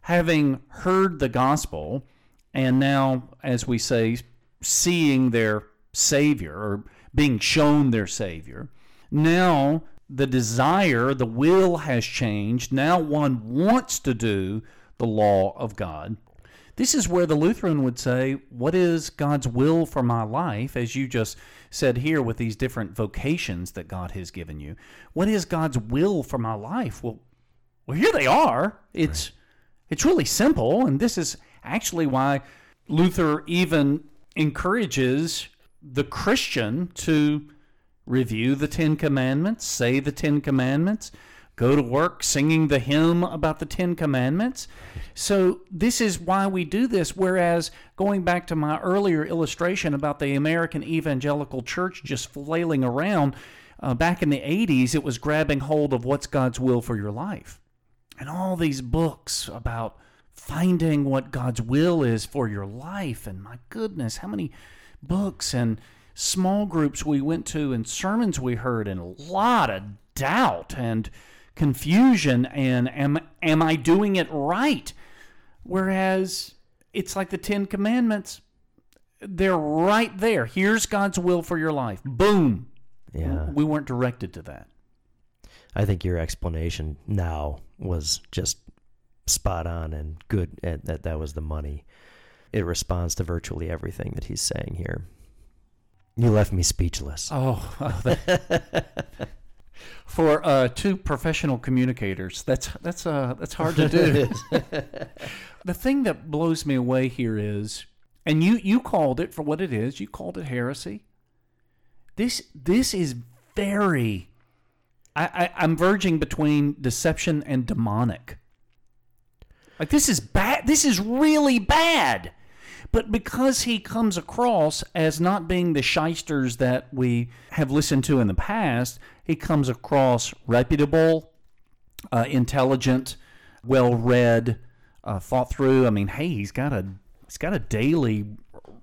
having heard the gospel, and now, as we say, seeing their Savior or being shown their Savior, now the desire, the will has changed. Now one wants to do the law of God. This is where the Lutheran would say, What is God's will for my life? As you just said here with these different vocations that God has given you. What is God's will for my life? Well, well here they are. It's it's really simple, and this is actually why Luther even encourages the Christian to review the Ten Commandments, say the Ten Commandments, go to work singing the hymn about the Ten Commandments. So, this is why we do this. Whereas, going back to my earlier illustration about the American evangelical church just flailing around, uh, back in the 80s, it was grabbing hold of what's God's will for your life. And all these books about finding what God's will is for your life. And my goodness, how many books and small groups we went to and sermons we heard, and a lot of doubt and confusion and am am I doing it right? Whereas it's like the 10 commandments they're right there. Here's God's will for your life. Boom. Yeah. We weren't directed to that. I think your explanation now was just spot on and good, and that that was the money. It responds to virtually everything that he's saying here. You left me speechless. Oh, oh, *laughs* that- for uh, two professional communicators, that's that's uh, that's hard to do. *laughs* *laughs* the thing that blows me away here is, and you you called it for what it is. You called it heresy. This this is very. I, I I'm verging between deception and demonic. Like this is bad. This is really bad. But because he comes across as not being the shysters that we have listened to in the past, he comes across reputable, uh, intelligent, well read, uh, thought through. I mean, hey, he's got a he's got a daily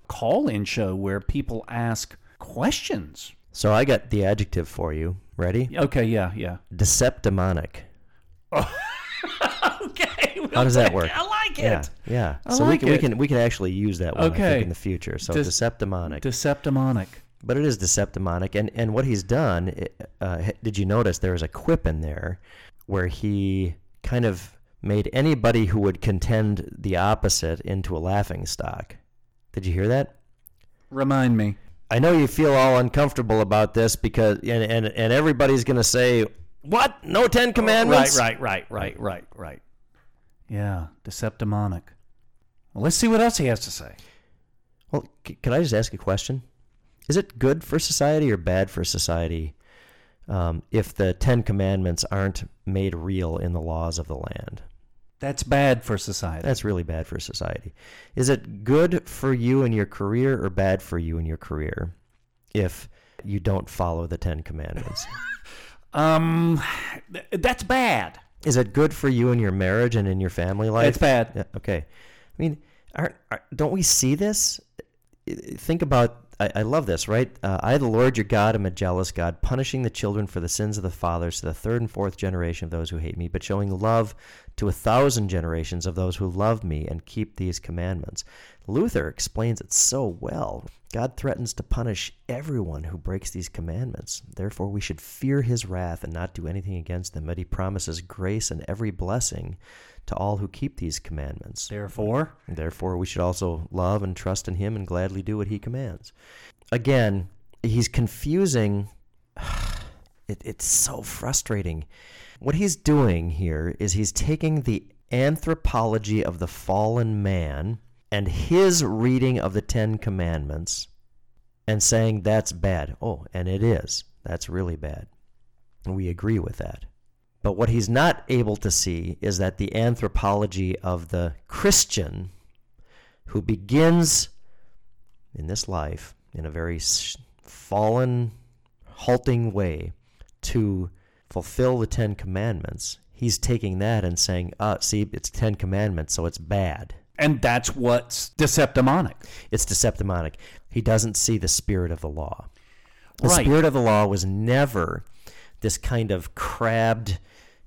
call in show where people ask questions. So I got the adjective for you. Ready? Okay, yeah, yeah. Deceptimonic. *laughs* Okay. *laughs* How does that work? I like it. yeah. I so like we can we can we can actually use that one I think, in the future. So Des- deceptimonic. Deceptimonic. but it is deceptimonic, and and what he's done. Uh, did you notice there was a quip in there where he kind of made anybody who would contend the opposite into a laughing stock. Did you hear that? Remind me. I know you feel all uncomfortable about this because and and, and everybody's going to say, "What? No 10 commandments?" Right, right, right, right, right, right. Yeah, deceptimonic. Well, let's see what else he has to say. Well, c- can I just ask a question? Is it good for society or bad for society um, if the Ten Commandments aren't made real in the laws of the land? That's bad for society. That's really bad for society. Is it good for you in your career or bad for you in your career if you don't follow the Ten Commandments? *laughs* um, th- that's bad. Is it good for you in your marriage and in your family life? It's bad. Yeah, okay. I mean, aren't, are, don't we see this? Think about. I, I love this, right? Uh, I, the Lord your God, am a jealous God, punishing the children for the sins of the fathers to the third and fourth generation of those who hate me, but showing love to a thousand generations of those who love me and keep these commandments. Luther explains it so well. God threatens to punish everyone who breaks these commandments. Therefore, we should fear his wrath and not do anything against them. But he promises grace and every blessing to all who keep these commandments. Therefore, Therefore, we should also love and trust in him and gladly do what he commands. Again, he's confusing. *sighs* It, it's so frustrating. What he's doing here is he's taking the anthropology of the fallen man and his reading of the Ten Commandments and saying that's bad. Oh, and it is. That's really bad. We agree with that. But what he's not able to see is that the anthropology of the Christian who begins in this life in a very fallen, halting way to fulfill the Ten Commandments, he's taking that and saying, uh, see, it's Ten Commandments, so it's bad. and that's what's deceptimonic. It's deceptimonic. He doesn't see the spirit of the law. The Right. spirit of the law was never this kind of crabbed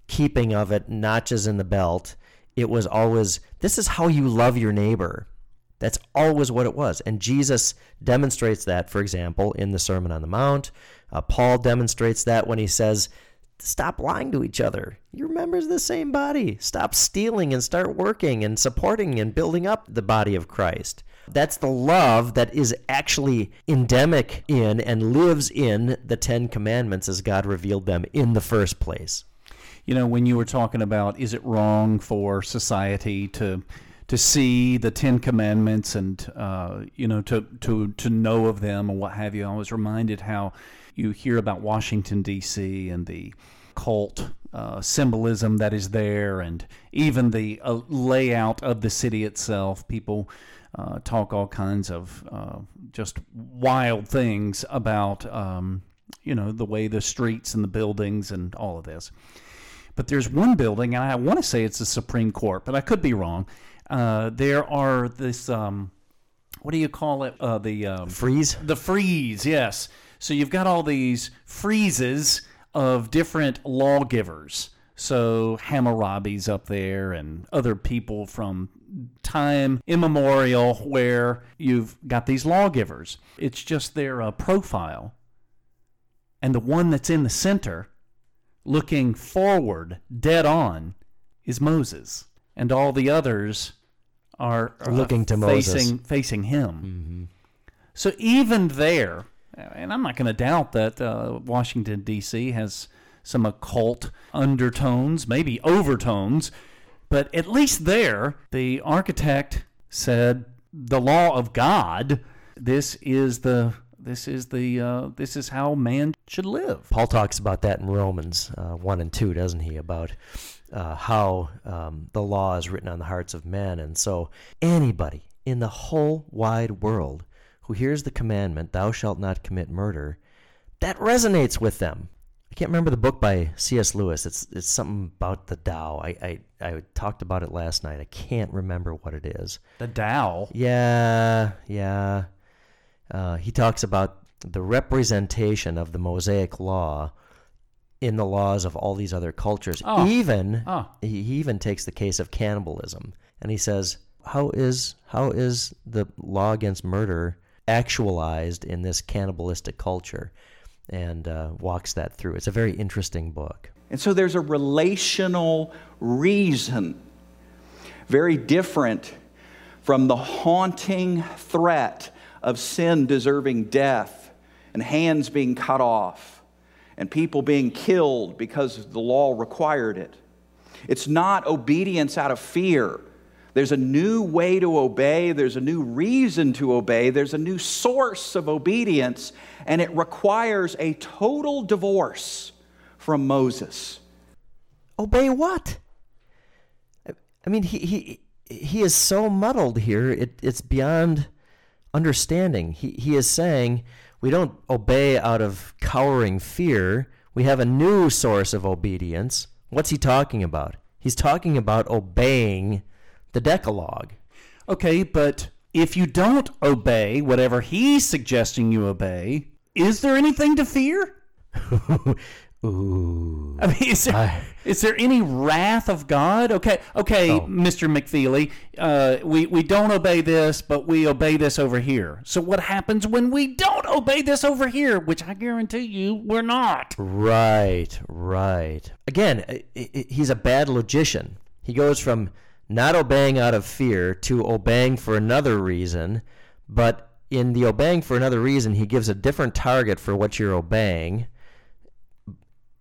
keeping of it, notches in the belt. It was always, this is how you love your neighbor. That's always what it was. And Jesus demonstrates that, for example, in the Sermon on the Mount. Uh, Paul demonstrates that when he says, Stop lying to each other. You're members of the same body. Stop stealing and start working and supporting and building up the body of Christ. That's the love that is actually endemic in and lives in the Ten Commandments as God revealed them in the first place. You know, when you were talking about is it wrong for society to to see the Ten Commandments and uh, you know to to to know of them and what have you, I was reminded how you hear about Washington D.C. and the cult uh, symbolism that is there, and even the uh, layout of the city itself. People uh, talk all kinds of uh, just wild things about um, you know the way the streets and the buildings and all of this. But there's one building, and I want to say it's the Supreme Court, but I could be wrong. Uh, there are this, um, what do you call it? Uh, the um, Frieze? the frieze, yes. So you've got all these friezes of different lawgivers. So Hammurabi's up there and other people from time immemorial where you've got these lawgivers. It's just their uh, profile. And the one that's in the center, looking forward, dead on, is Moses. and all the others are, are Looking to facing, Moses. facing him. So even there, and I'm not going to doubt that uh, Washington, D.C. has some occult undertones, maybe overtones, but at least there, the architect said the law of God. This is the this is the uh, this is how man should live. Paul talks about that in Romans uh, 1 and 2, doesn't he? About uh, how um, the law is written on the hearts of men. And so, anybody in the whole wide world who hears the commandment, Thou shalt not commit murder, that resonates with them. I can't remember the book by C.S. Lewis. It's, it's something about the Tao. I, I, I talked about it last night. I can't remember what it is. The Tao. Yeah, yeah. Uh, he talks about the representation of the Mosaic law in the laws of all these other cultures. Oh. Even Oh. he, he even takes the case of cannibalism, and he says, "How is how is the law against murder actualized in this cannibalistic culture?" And uh, walks that through. It's a very interesting book. And so there's a relational reason, very different from the haunting threat of sin deserving death and hands being cut off and people being killed because the law required it. It's not obedience out of fear. There's a new way to obey, there's a new reason to obey, there's a new source of obedience, and it requires a total divorce from Moses. obey what? I- mean, he he he is so muddled here. It it's beyond understanding. He he is saying we don't obey out of cowering fear. We have a new source of obedience. What's he talking about? He's talking about obeying the Decalogue. Okay, but if you don't obey whatever he's suggesting you obey, is there anything to fear? *laughs* Ooh. I mean, is there, is there any wrath of God? Okay, okay, Oh. Mr. McFeely, uh, we, we don't obey this, but we obey this over here. So what happens when we don't obey this over here, which I guarantee you we're not? Right, right. Again, i- i- he's a bad logician. He goes from not obeying out of fear to obeying for another reason, but in the obeying for another reason, he gives a different target for what you're obeying.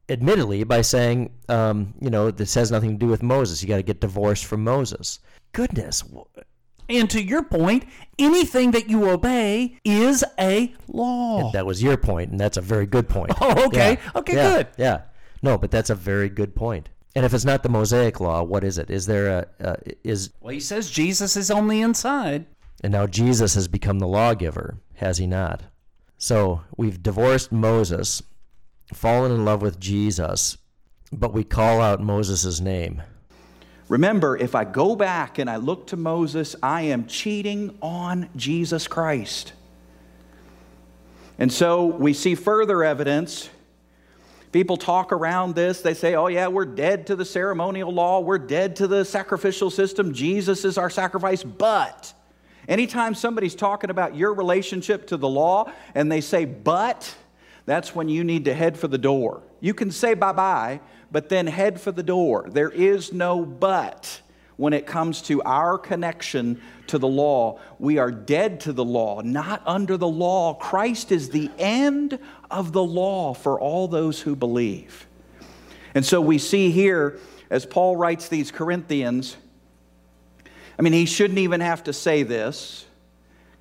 Admittedly, by saying, um, you know, this has nothing to do with Moses. You got to get divorced from Moses. Goodness, And to your point, anything that you obey is a law. that was your point, and that's a very good point. *laughs* Oh, okay. Okay, yeah, good. Yeah. No, but that's a very good point. And if it's not the Mosaic law, what is it? Is there a uh, is Well, he says Jesus is on the inside. and now Jesus has become the lawgiver, has he not? So we've divorced Moses, fallen in love with Jesus, but we call out Moses' name. Remember, if I go back and I look to Moses, I am cheating on Jesus Christ. And so we see further evidence. People talk around this. They say, oh, yeah, we're dead to the ceremonial law. We're dead to the sacrificial system. Jesus is our sacrifice. But anytime somebody's talking about your relationship to the law and they say, but, that's when you need to head for the door. You can say bye bye, but then head for the door. There is no but when it comes to our connection to the law. We are dead to the law, not under the law. Christ is the end of the law for all those who believe. And so we see here, as Paul writes these Corinthians, I mean, he shouldn't even have to say this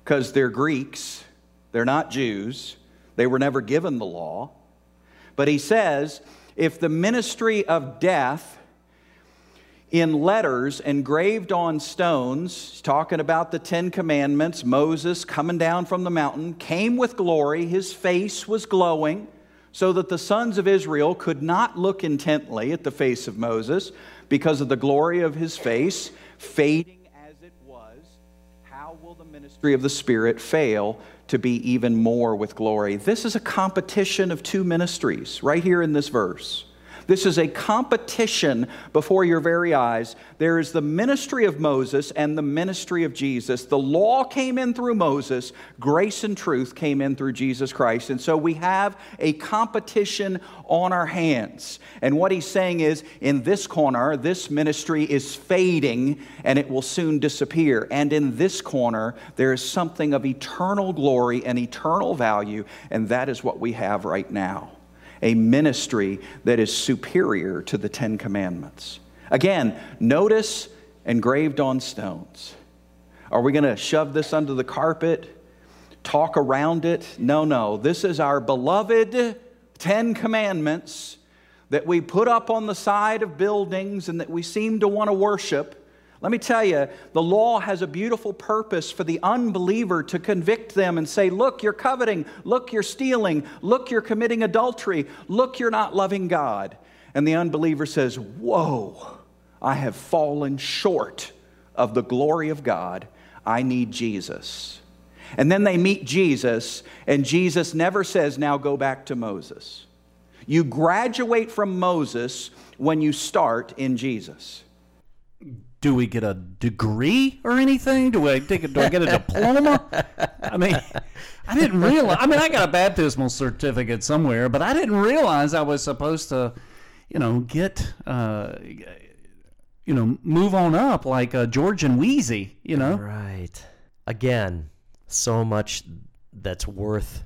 because they're Greeks, they're not Jews, they were never given the law. But he says, if the ministry of death in letters engraved on stones, talking about the Ten Commandments, Moses coming down from the mountain, came with glory, his face was glowing, so that the sons of Israel could not look intently at the face of Moses because of the glory of his face, fading as it was. How will the ministry of the Spirit fail to be even more with glory? This is a competition of two ministries right here in this verse. This is a competition before your very eyes. There is the ministry of Moses and the ministry of Jesus. The law came in through Moses, grace and truth came in through Jesus Christ. And so we have a competition on our hands. And what he's saying is in this corner, this ministry is fading and it will soon disappear. And in this corner, there is something of eternal glory and eternal value, and that is what we have right now a ministry that is superior to the Ten Commandments. Again, notice engraved on stones. Are we going to shove this under the carpet? Talk around it? No, no. This is our beloved Ten Commandments that we put up on the side of buildings and that we seem to want to worship. Let me tell you, the law has a beautiful purpose for the unbeliever to convict them and say, Look, you're coveting. Look, you're stealing. Look, you're committing adultery. Look, you're not loving God. And the unbeliever says, Whoa, I have fallen short of the glory of God. I need Jesus. And then they meet Jesus, and Jesus never says, Now go back to Moses. You graduate from Moses when you start in Jesus do we get a degree or anything? Do I take a, do I get a diploma? I mean, I didn't realize. I mean, I got a baptismal certificate somewhere, but I didn't realize I was supposed to, you know, get, uh, you know, move on up like uh, George and Weezy. You know, right? Again, so much that's worth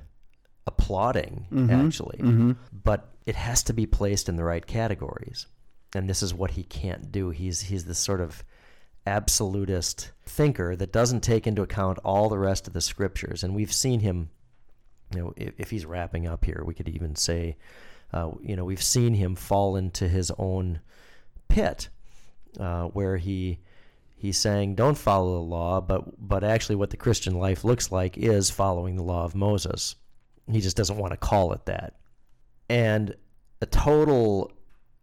applauding, mm-hmm. actually, mm-hmm. but it has to be placed in the right categories and this is what he can't do. He's he's this sort of absolutist thinker that doesn't take into account all the rest of the scriptures. And we've seen him, you know, if, if he's wrapping up here, we could even say, uh, you know, we've seen him fall into his own pit, uh, where he he's saying, don't follow the law, but but actually, what the Christian life looks like is following the law of Moses. He just doesn't want to call it that, and a total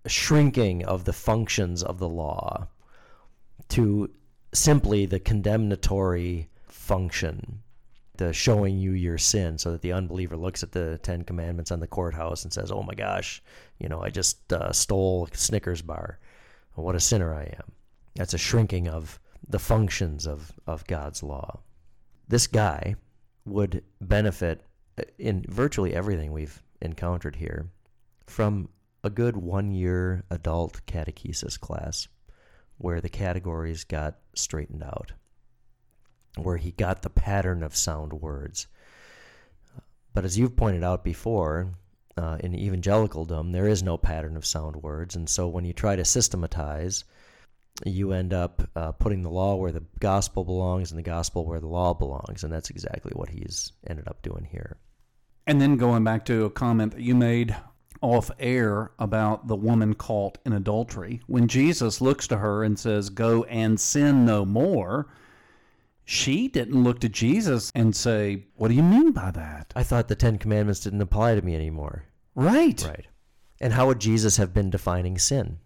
shrinking of the functions of the law to simply the condemnatory function, the showing you your sin, so that the unbeliever looks at the Ten Commandments on the courthouse and says, "Oh my gosh, you know, I just uh, stole a Snickers bar. What a sinner I am." That's a shrinking of the functions of of God's law. This guy would benefit in virtually everything we've encountered here from a good one year adult catechesis class where the categories got straightened out, where he got the pattern of sound words. But as you've pointed out before, uh, in evangelicaldom, there is no pattern of sound words. And so when you try to systematize, you end up uh, putting the law where the gospel belongs and the gospel where the law belongs. And that's exactly what he's ended up doing here. And then going back to a comment that you made off air about the woman caught in adultery. When Jesus looks to her and says, Go and sin no more, she didn't look to Jesus and say, What do you mean by that? I thought the Ten Commandments didn't apply to me anymore. Right. Right. And how would Jesus have been defining sin?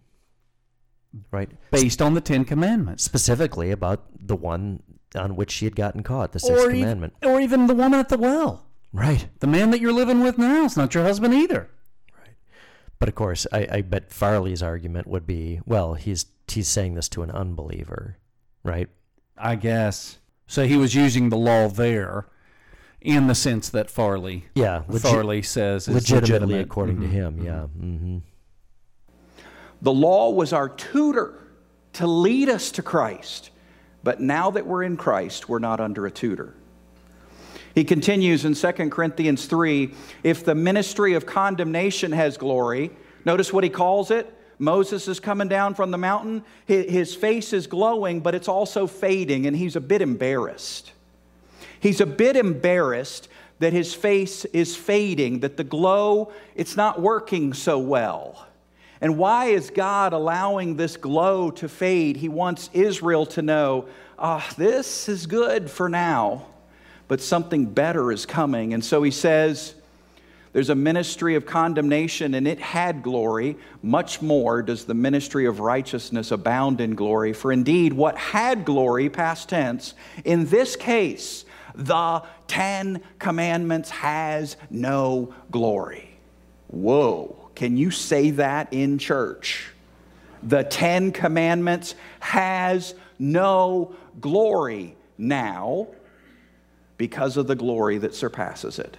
Right? Based on the Ten Commandments. Specifically about the one on which she had gotten caught, the Sixth or Commandment. Even, or even the woman at the well. Right. The man that you're living with now is not your husband either. But of course, I, I bet Farley's argument would be, well, he's he's saying this to an unbeliever, right? I guess. So he was using the law there in the sense that Farley, yeah, legi- Farley says is legitimately legitimate. according mm-hmm. to him. Yeah. Mm-hmm. The law was our tutor to lead us to Christ. But now that we're in Christ, we're not under a tutor. He continues in 2 Corinthians 3 if the ministry of condemnation has glory, notice what he calls it. Moses is coming down from the mountain. His face is glowing, but it's also fading, and he's a bit embarrassed. He's a bit embarrassed that his face is fading, that the glow, it's not working so well. And why is God allowing this glow to fade? He wants Israel to know, ah, oh, this is good for now but something better is coming. And so he says, there's a ministry of condemnation and it had glory. Much more does the ministry of righteousness abound in glory. For indeed, what had glory, past tense, in this case, the Ten Commandments has no glory. Whoa. Can you say that in church? The Ten Commandments has no glory now because of the glory that surpasses it.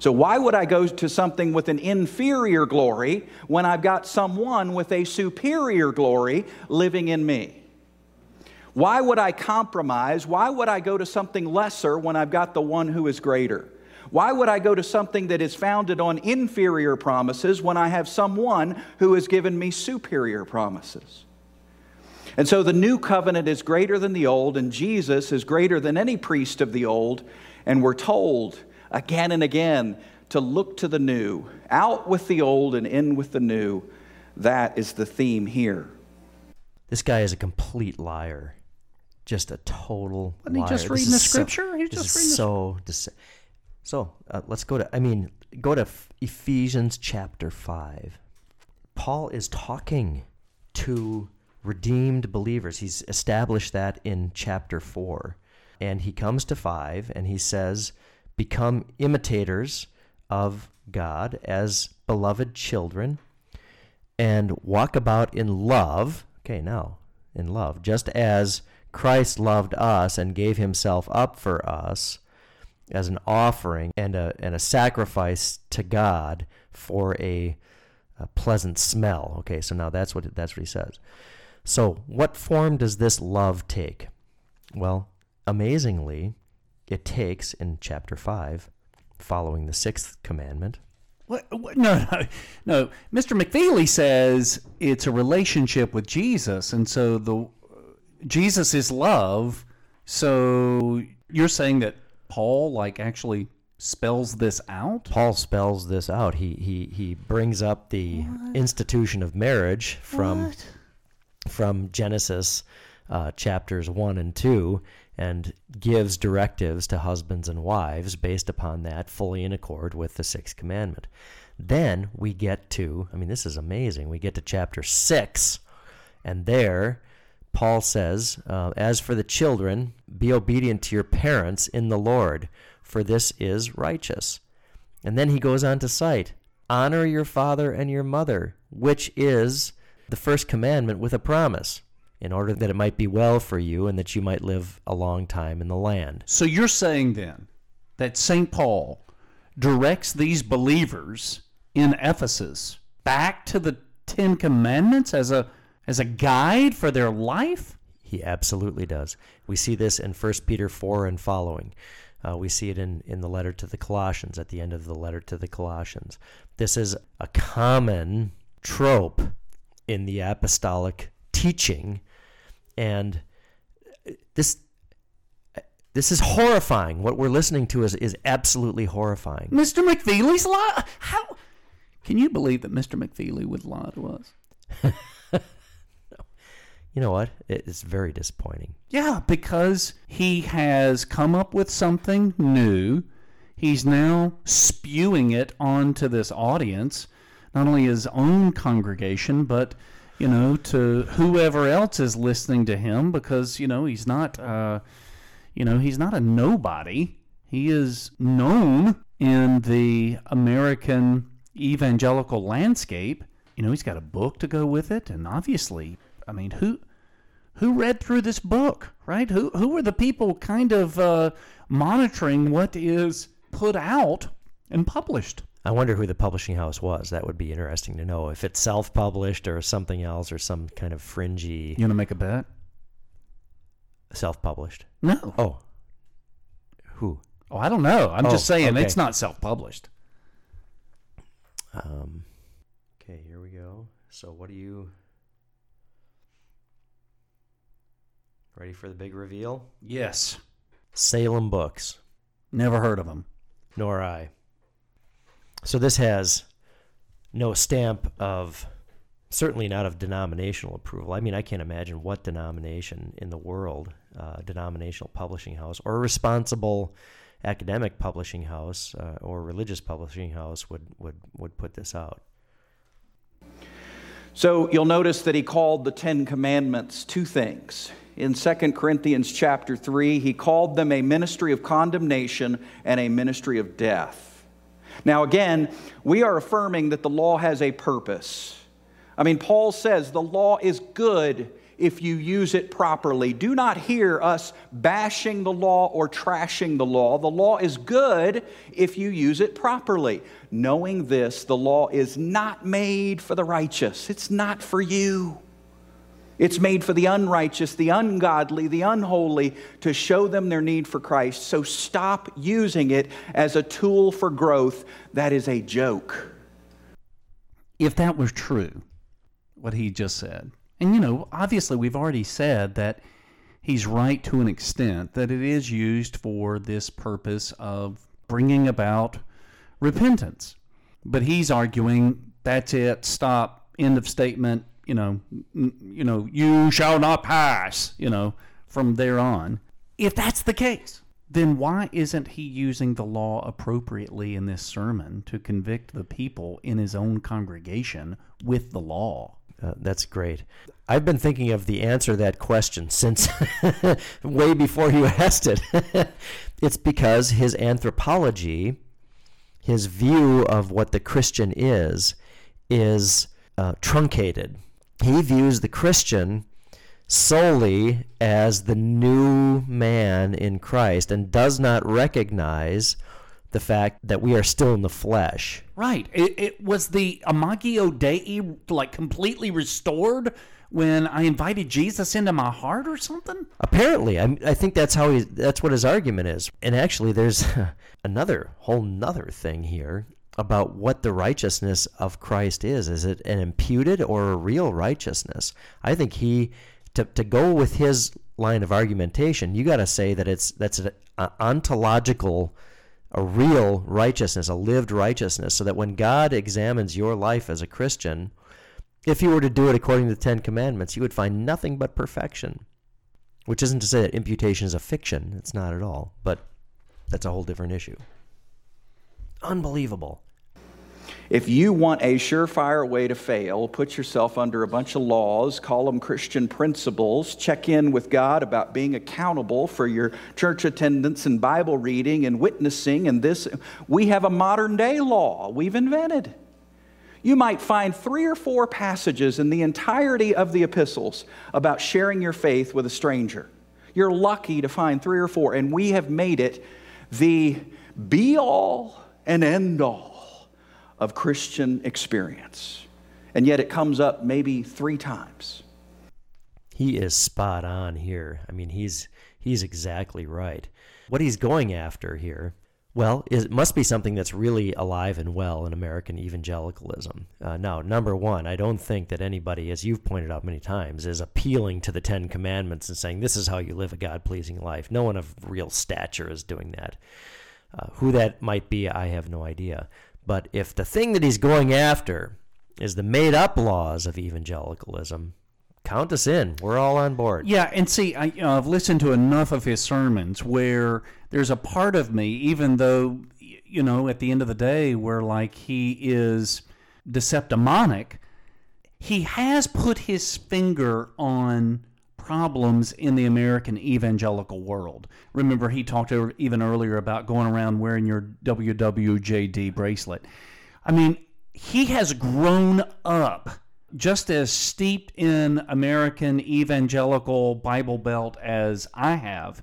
So, why would I go to something with an inferior glory when I've got someone with a superior glory living in me? Why would I compromise? Why would I go to something lesser when I've got the one who is greater? Why would I go to something that is founded on inferior promises when I have someone who has given me superior promises? And so the new covenant is greater than the old, and Jesus is greater than any priest of the old. And we're told again and again to look to the new, out with the old and in with the new. That is the theme here. This guy is a complete liar. Just a total Wasn't he liar. just This reading the scripture? He was this just is reading the- so dece- So uh, let's go to, I mean, go to Ephesians chapter 5. Paul is talking to redeemed believers. He's established that in chapter 4. And he comes to 5 and he says, Become imitators of God as beloved children and walk about in love. Okay, now, in love, just as Christ loved us and gave himself up for us as an offering and a, and a sacrifice to God for a, a pleasant smell. Okay, so now that's what, that's what he says. So, what form does this love take? Well, amazingly, it takes in chapter 5, following the sixth commandment, What, what, no, no, no. Mr. McFeely says it's a relationship with Jesus, and so the Jesus is love. So you're saying that Paul like actually spells this out? Paul spells this out. He he he brings up the institution of marriage from from Genesis uh, chapters one and two, and gives directives to husbands and wives based upon that, fully in accord with the sixth commandment. Then we get to, I mean, this is amazing. We get to chapter six, and there Paul says, uh, As for the children, be obedient to your parents in the Lord, for this is righteous. And then he goes on to cite, Honor your father and your mother, which is the first commandment with a promise, in order that it might be well for you and that you might live a long time in the land. So you're saying then that St. Paul directs these believers in Ephesus back to the Ten Commandments as a as a guide for their life? He absolutely does. We see this in 1 Peter 4 and following. Uh, we see it in, in the letter to the Colossians, at the end of the letter to the Colossians. This is a common trope in the apostolic teaching, and this this is horrifying. What we're listening to is, is absolutely horrifying. Mr. McFeely's lie? How can you believe that Mr. McFeely would lie to us? *laughs* You know what? It's very disappointing. Yeah, because he has come up with something new. He's now spewing it onto this audience, not only his own congregation, but you know, to whoever else is listening to him, because you know he's not, uh, you know, he's not a nobody. He is known in the American evangelical landscape. You know, he's got a book to go with it, and obviously, I mean, who who read through this book, right? Who who are the people kind of uh, monitoring what is put out and published? I wonder who the publishing house was. That would be interesting to know. If it's self published or something else or some kind of fringy You want to make a bet? self published. No. Oh. Who? Oh, I don't know. I'm just Oh, saying okay. it's not self-published. Um, okay, here we go. So, what do you. Ready for the big reveal? Yes. Salem Books. Never heard of them. Nor I. So, this has no stamp of. Certainly not of denominational approval. I mean, I can't imagine what denomination in the world, uh, denominational publishing house, or a responsible academic publishing house uh, or religious publishing house would, would, would put this out. So you'll notice that he called the Ten Commandments two things. In 2 Corinthians chapter 3, he called them a ministry of condemnation and a ministry of death. Now, again, we are affirming that the law has a purpose. I mean, Paul says the law is good if you use it properly. Do not hear us bashing the law or trashing the law. The law is good if you use it properly. Knowing this, the law is not made for the righteous, it's not for you. It's made for the unrighteous, the ungodly, the unholy to show them their need for Christ. So stop using it as a tool for growth. That is a joke. If that was true, what he just said, and you know, obviously, we've already said that he's right to an extent, that it is used for this purpose of bringing about repentance. But he's arguing that's it, stop, end of statement, you know, you know, you shall not pass, you know, from there on. If that's the case, then why isn't he using the law appropriately in this sermon to convict the people in his own congregation with the law? Uh, that's great. I've been thinking of the answer to that question since *laughs* way before you *laughs* asked it. *laughs* it's because his anthropology, his view of what the Christian is, is uh, truncated he views the Christian solely as the new man in Christ and does not recognize the fact that we are still in the flesh. Right. It, it was the Imago Dei like completely restored when I invited Jesus into my heart or something? Apparently, I, I think that's how he. That's what his argument is. And actually, there's *laughs* another whole nother thing here about what the righteousness of Christ is. Is it an imputed or a real righteousness? I think he to to go with his line of argumentation, you got to say that it's that's an ontological a real righteousness, a lived righteousness, so that when God examines your life as a Christian, if you were to do it according to the Ten Commandments, you would find nothing but perfection. Which isn't to say that imputation is a fiction, it's not at all, but that's a whole different issue. Unbelievable. If you want a surefire way to fail, put yourself under a bunch of laws, call them Christian principles, check in with God about being accountable for your church attendance and Bible reading and witnessing and this. We have a modern day law we've invented. You might find three or four passages in the entirety of the epistles about sharing your faith with a stranger. You're lucky to find three or four, and we have made it the be all and end all of Christian experience. And yet it comes up maybe three times. He is spot on here. I mean, he's he's exactly right. What he's going after here, well, it must be something that's really alive and well in American evangelicalism. Uh, now, number one, I don't think that anybody, as you've pointed out many times, is appealing to the Ten Commandments and saying this is how you live a God pleasing life. No one of real stature is doing that. Uh, who that might be, I have no idea. But if the thing that he's going after is the made up laws of evangelicalism, count us in. We're all on board. Yeah, and see, I, you know, I've listened to enough of his sermons where there's a part of me, even though, you know, at the end of the day, where like he is deceptimonic, he has put his finger on problems in the American evangelical world. Remember, he talked even earlier about going around wearing your WWJD bracelet. I mean, he has grown up just as steeped in American evangelical Bible Belt as I have,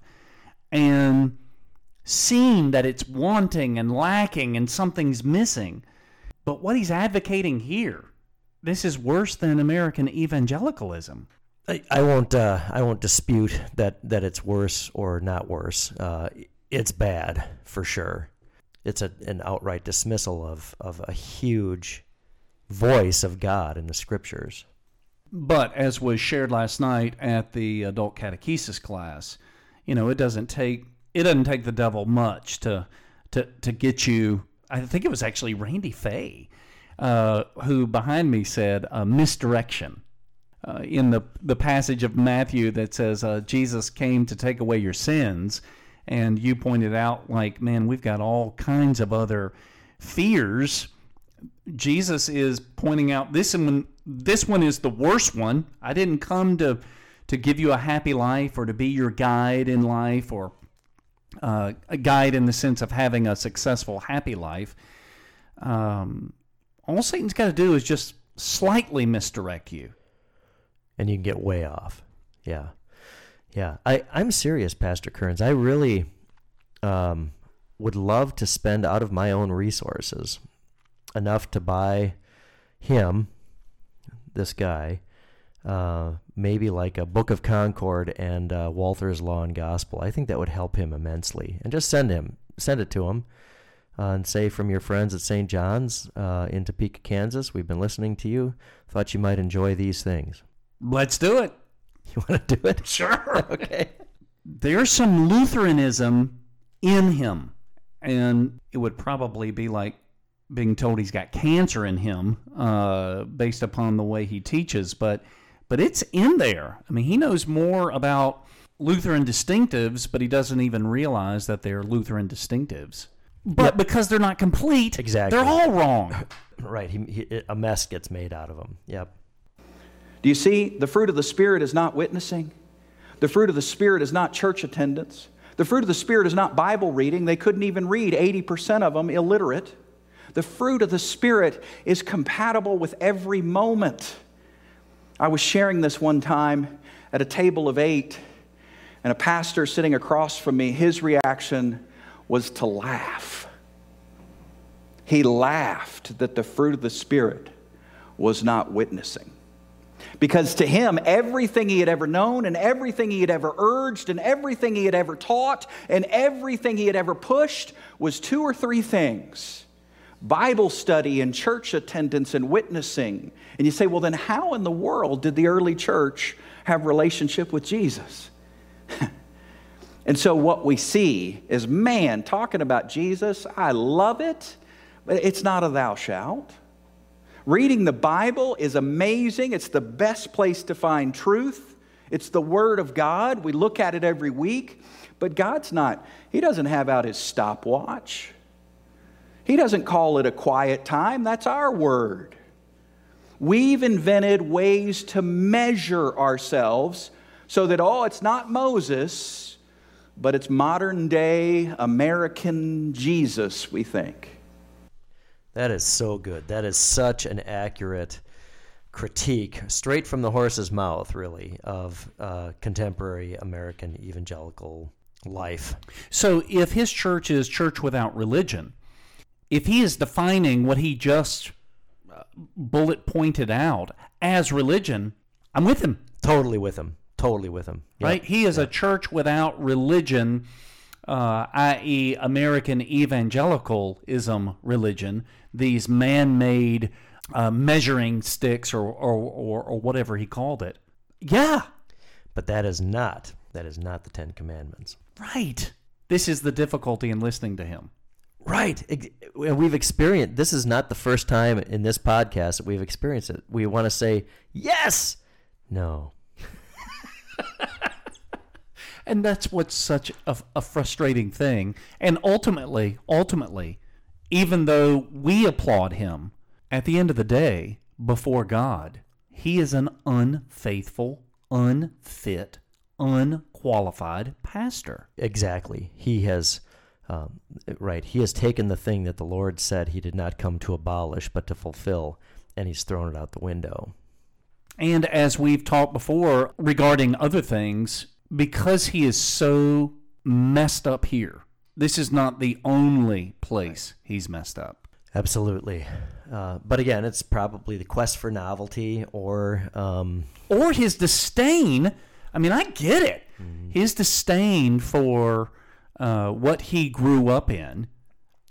and seen that it's wanting and lacking and something's missing. But what he's advocating here, this is worse than American evangelicalism. I, I won't. Uh, I won't dispute that that it's worse or not worse. Uh, it's bad for sure. It's a, an outright dismissal of of a huge voice of God in the Scriptures. But as was shared last night at the adult catechesis class, you know, it doesn't take it doesn't take the devil much to to to get you. I think it was actually Randy Fay uh, who behind me said uh, misdirection uh, in the the passage of Matthew that says uh, Jesus came to take away your sins, and you pointed out like, man, we've got all kinds of other fears. Jesus is pointing out this one. This one is the worst one. I didn't come to to give you a happy life or to be your guide in life or uh, a guide in the sense of having a successful, happy life. um, all Satan's got to do is just slightly misdirect you. And you can get way off. Yeah, yeah. I I'm serious, Pastor Kerns. I really um, would love to spend out of my own resources enough to buy him, this guy, uh, maybe like a Book of Concord and uh, Walther's Law and Gospel. I think that would help him immensely, and just send him, send it to him. Uh, and say from your friends at St. John's uh, in Topeka, Kansas, we've been listening to you. Thought you might enjoy these things. Let's do it. *laughs* You want to do it? Sure. *laughs* okay. There's some Lutheranism in him, and it would probably be like being told he's got cancer in him, uh, based upon the way he teaches. But but it's in there. I mean, he knows more about Lutheran distinctives, but he doesn't even realize that they're Lutheran distinctives. But because they're not complete, Exactly. they're all wrong. *laughs* Right. He, he, a mess gets made out of them. Yep. Do you see? The fruit of the Spirit is not witnessing. The fruit of the Spirit is not church attendance. The fruit of the Spirit is not Bible reading. They couldn't even read, 80% of them illiterate. The fruit of the Spirit is compatible with every moment. I was sharing this one time at a table of eight, and a pastor sitting across from me, his reaction was to laugh. He laughed that the fruit of the Spirit was not witnessing. Because to him, everything he had ever known, and everything he had ever urged, and everything he had ever taught, and everything he had ever pushed was two or three things Bible study and church attendance and witnessing. And you say, well, then how in the world did the early church have relationship with Jesus? *laughs* and so what we see is man talking about Jesus. I love it, but it's not a thou shalt. Reading the Bible is amazing. It's the best place to find truth. It's the Word of God. We look at it every week. But God's not, He doesn't have out His stopwatch. He doesn't call it a quiet time. That's our word. We've invented ways to measure ourselves so that, oh, it's not Moses, but it's modern day American Jesus, we think. That is so good. That is such an accurate critique, straight from the horse's mouth, really, of uh, contemporary American evangelical life. So if his church is church without religion, if he is defining what he just uh, bullet pointed out as religion, I'm with him. Totally with him. Totally with him. Yep. Right? He is a church without religion, uh, i.e., American evangelicalism religion. These man-made uh, measuring sticks, or, or or or whatever he called it. Yeah, But that is not. That is not the Ten Commandments. right. This is the difficulty in listening to him. Right. Ex- We've experienced. This is not the first time in this podcast that we've experienced it. We want to say yes. No. *laughs* And that's what's such a, a frustrating thing. And ultimately, ultimately, even though we applaud him, at the end of the day, before God, he is an unfaithful, unfit, unqualified pastor. Exactly. He has, um, right. He has taken the thing that the Lord said he did not come to abolish, but to fulfill, and he's thrown it out the window. And as we've talked before regarding other things, because he is so messed up here, this is not the only place he's messed up. Absolutely. Uh, but again, it's probably the quest for novelty or um, or his disdain. I mean, I get it. His disdain for uh, what he grew up in.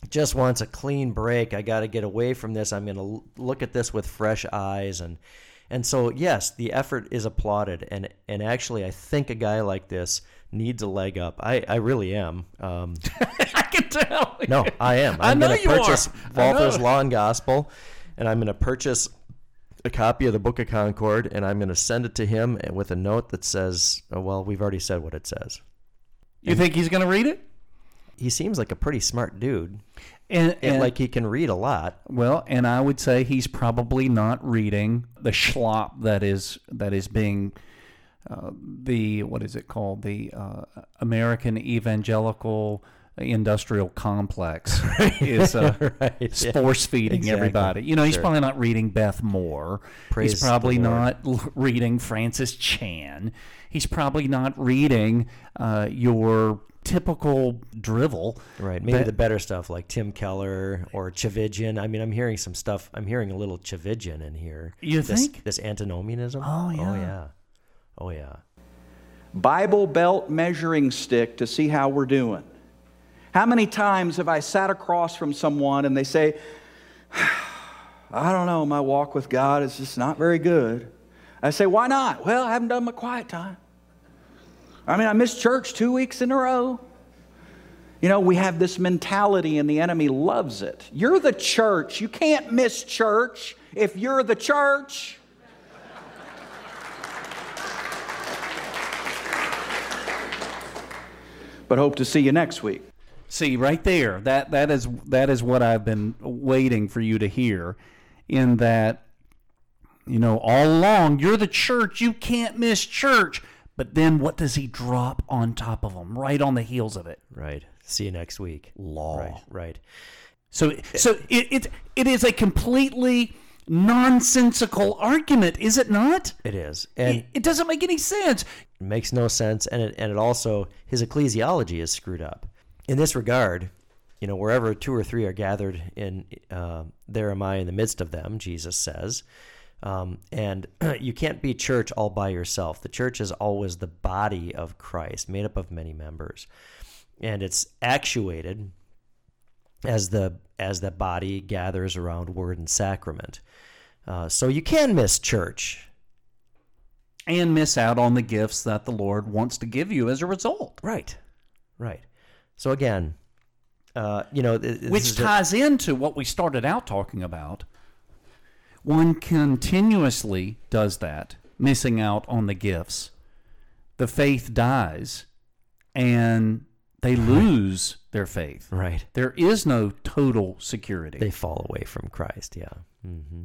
just wants a clean break. I got to get away from this. I'm going to look at this with fresh eyes and and so yes, the effort is applauded and and actually I think a guy like this needs a leg up. I I really am. Um, *laughs* I can tell. no, I am. I'm going to purchase know. Law and Gospel and I'm going to purchase a copy of the Book of Concord and I'm going to send it to him with a note that says, oh, well, we've already said what it says. You think he's going to read it? He seems like a pretty smart dude. And, And like he can read a lot. well, and I would say he's probably not reading the schlop that is that is being uh, the what is it called the uh, American evangelical industrial complex *laughs* is *laughs* uh, Right, force feeding Exactly. everybody. You know, he's Sure. probably not reading Beth Moore. Praise he's probably not reading Francis Chan. He's probably not reading uh, your typical drivel. Right. Maybe that- the better stuff like Tim Keller or Tchividjian. I mean, I'm hearing some stuff. I'm hearing a little Tchividjian in here. You this, think? this antinomianism? Oh, yeah. Oh yeah. yeah. Oh yeah. Bible belt measuring stick to see how we're doing. How many times have I sat across from someone and they say, *sighs* I don't know, my walk with God is just not very good. I say, why not? Well, I haven't done my quiet time. I mean, I missed church two weeks in a row. You know, we have this mentality and the enemy loves it. You're the church. You can't miss church if you're the church. But hope to see you next week. See right there, that that is that is what I've been waiting for you to hear. In that, you know, all along you're the church. You can't miss church. But then what does he drop on top of them, right on the heels of it? Right. See you next week. Law. Right. Right. So, so it, it it is a completely nonsensical argument, is it not? It is, and It, it doesn't make any sense. it makes no sense, and it and it also his ecclesiology is screwed up. In this regard, you know, wherever two or three are gathered, in uh, there am I in the midst of them. Jesus says. Um, and *clears throat* you can't be church all by yourself. The church is always the body of Christ, made up of many members, and it's actuated as the as the body gathers around word and sacrament. Uh, so you can miss church, And miss out on the gifts that the Lord wants to give you as a result. right? Right. So again, uh, you know, which is a- ties into what we started out talking about. One continuously does that, missing out on the gifts. The faith dies, and they lose their faith. right. There is no total security. They fall away from Christ. Yeah. Mm-hmm.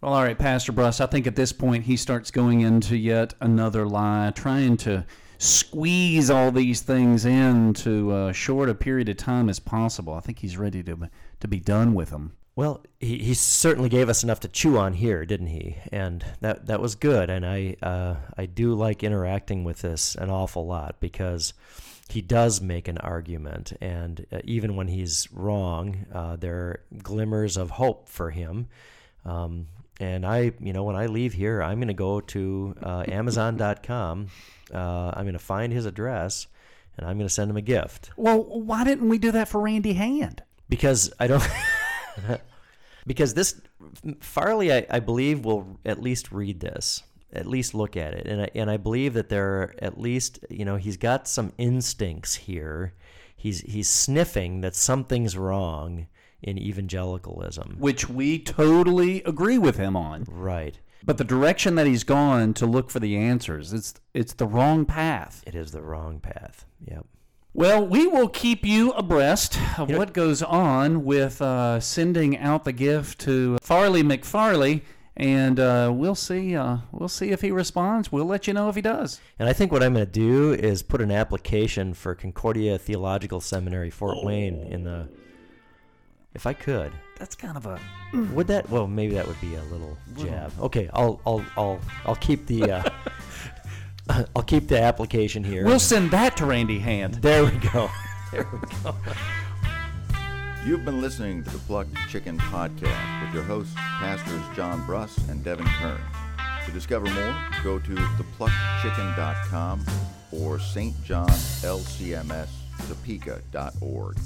Well, all right, Pastor Bruss, I think at this point he starts going into yet another lie, trying to squeeze all these things into as short a period of time as possible. I think he's ready to, to be done with them. Well, he, he certainly gave us enough to chew on here, didn't he? And that that was good. And I uh, I do like interacting with this an awful lot because he does make an argument, and uh, even when he's wrong, uh, there are glimmers of hope for him. Um, and I, you know, when I leave here, I'm going to go to uh, Amazon.com. Uh, I'm going to find his address, and I'm going to send him a gift Well, why didn't we do that for Randy Hand? because I don't. *laughs* *laughs* because this Farley, I, I believe, will at least read this, at least look at it, and I, and I believe that there are at least you know he's got some instincts here. He's he's sniffing that something's wrong in evangelicalism. Which we totally agree with him on. Right. But the direction that he's gone to look for the answers, it's it's the wrong path. It is the wrong path. Yep. Well, we will keep you abreast of what goes on with uh, sending out the gift to Farley McFarley, and uh, we'll see. Uh, we'll see if he responds. We'll let you know if he does. And I think what I'm going to do is put an application for Concordia Theological Seminary, Fort Wayne, in the. If I could. That's kind of a Would that? Well, maybe that would be a little jab. Okay, I'll I'll I'll I'll keep the uh, *laughs* *laughs* I'll keep the application here. We'll send that to Randy Hand. there we go. *laughs* There we go. You've been listening to the Plucked Chicken Podcast with your hosts, Pastors John Bruss and Devin Kerns. To discover more, go to thepluckedchicken.com or stjohnlcmstopeka.org.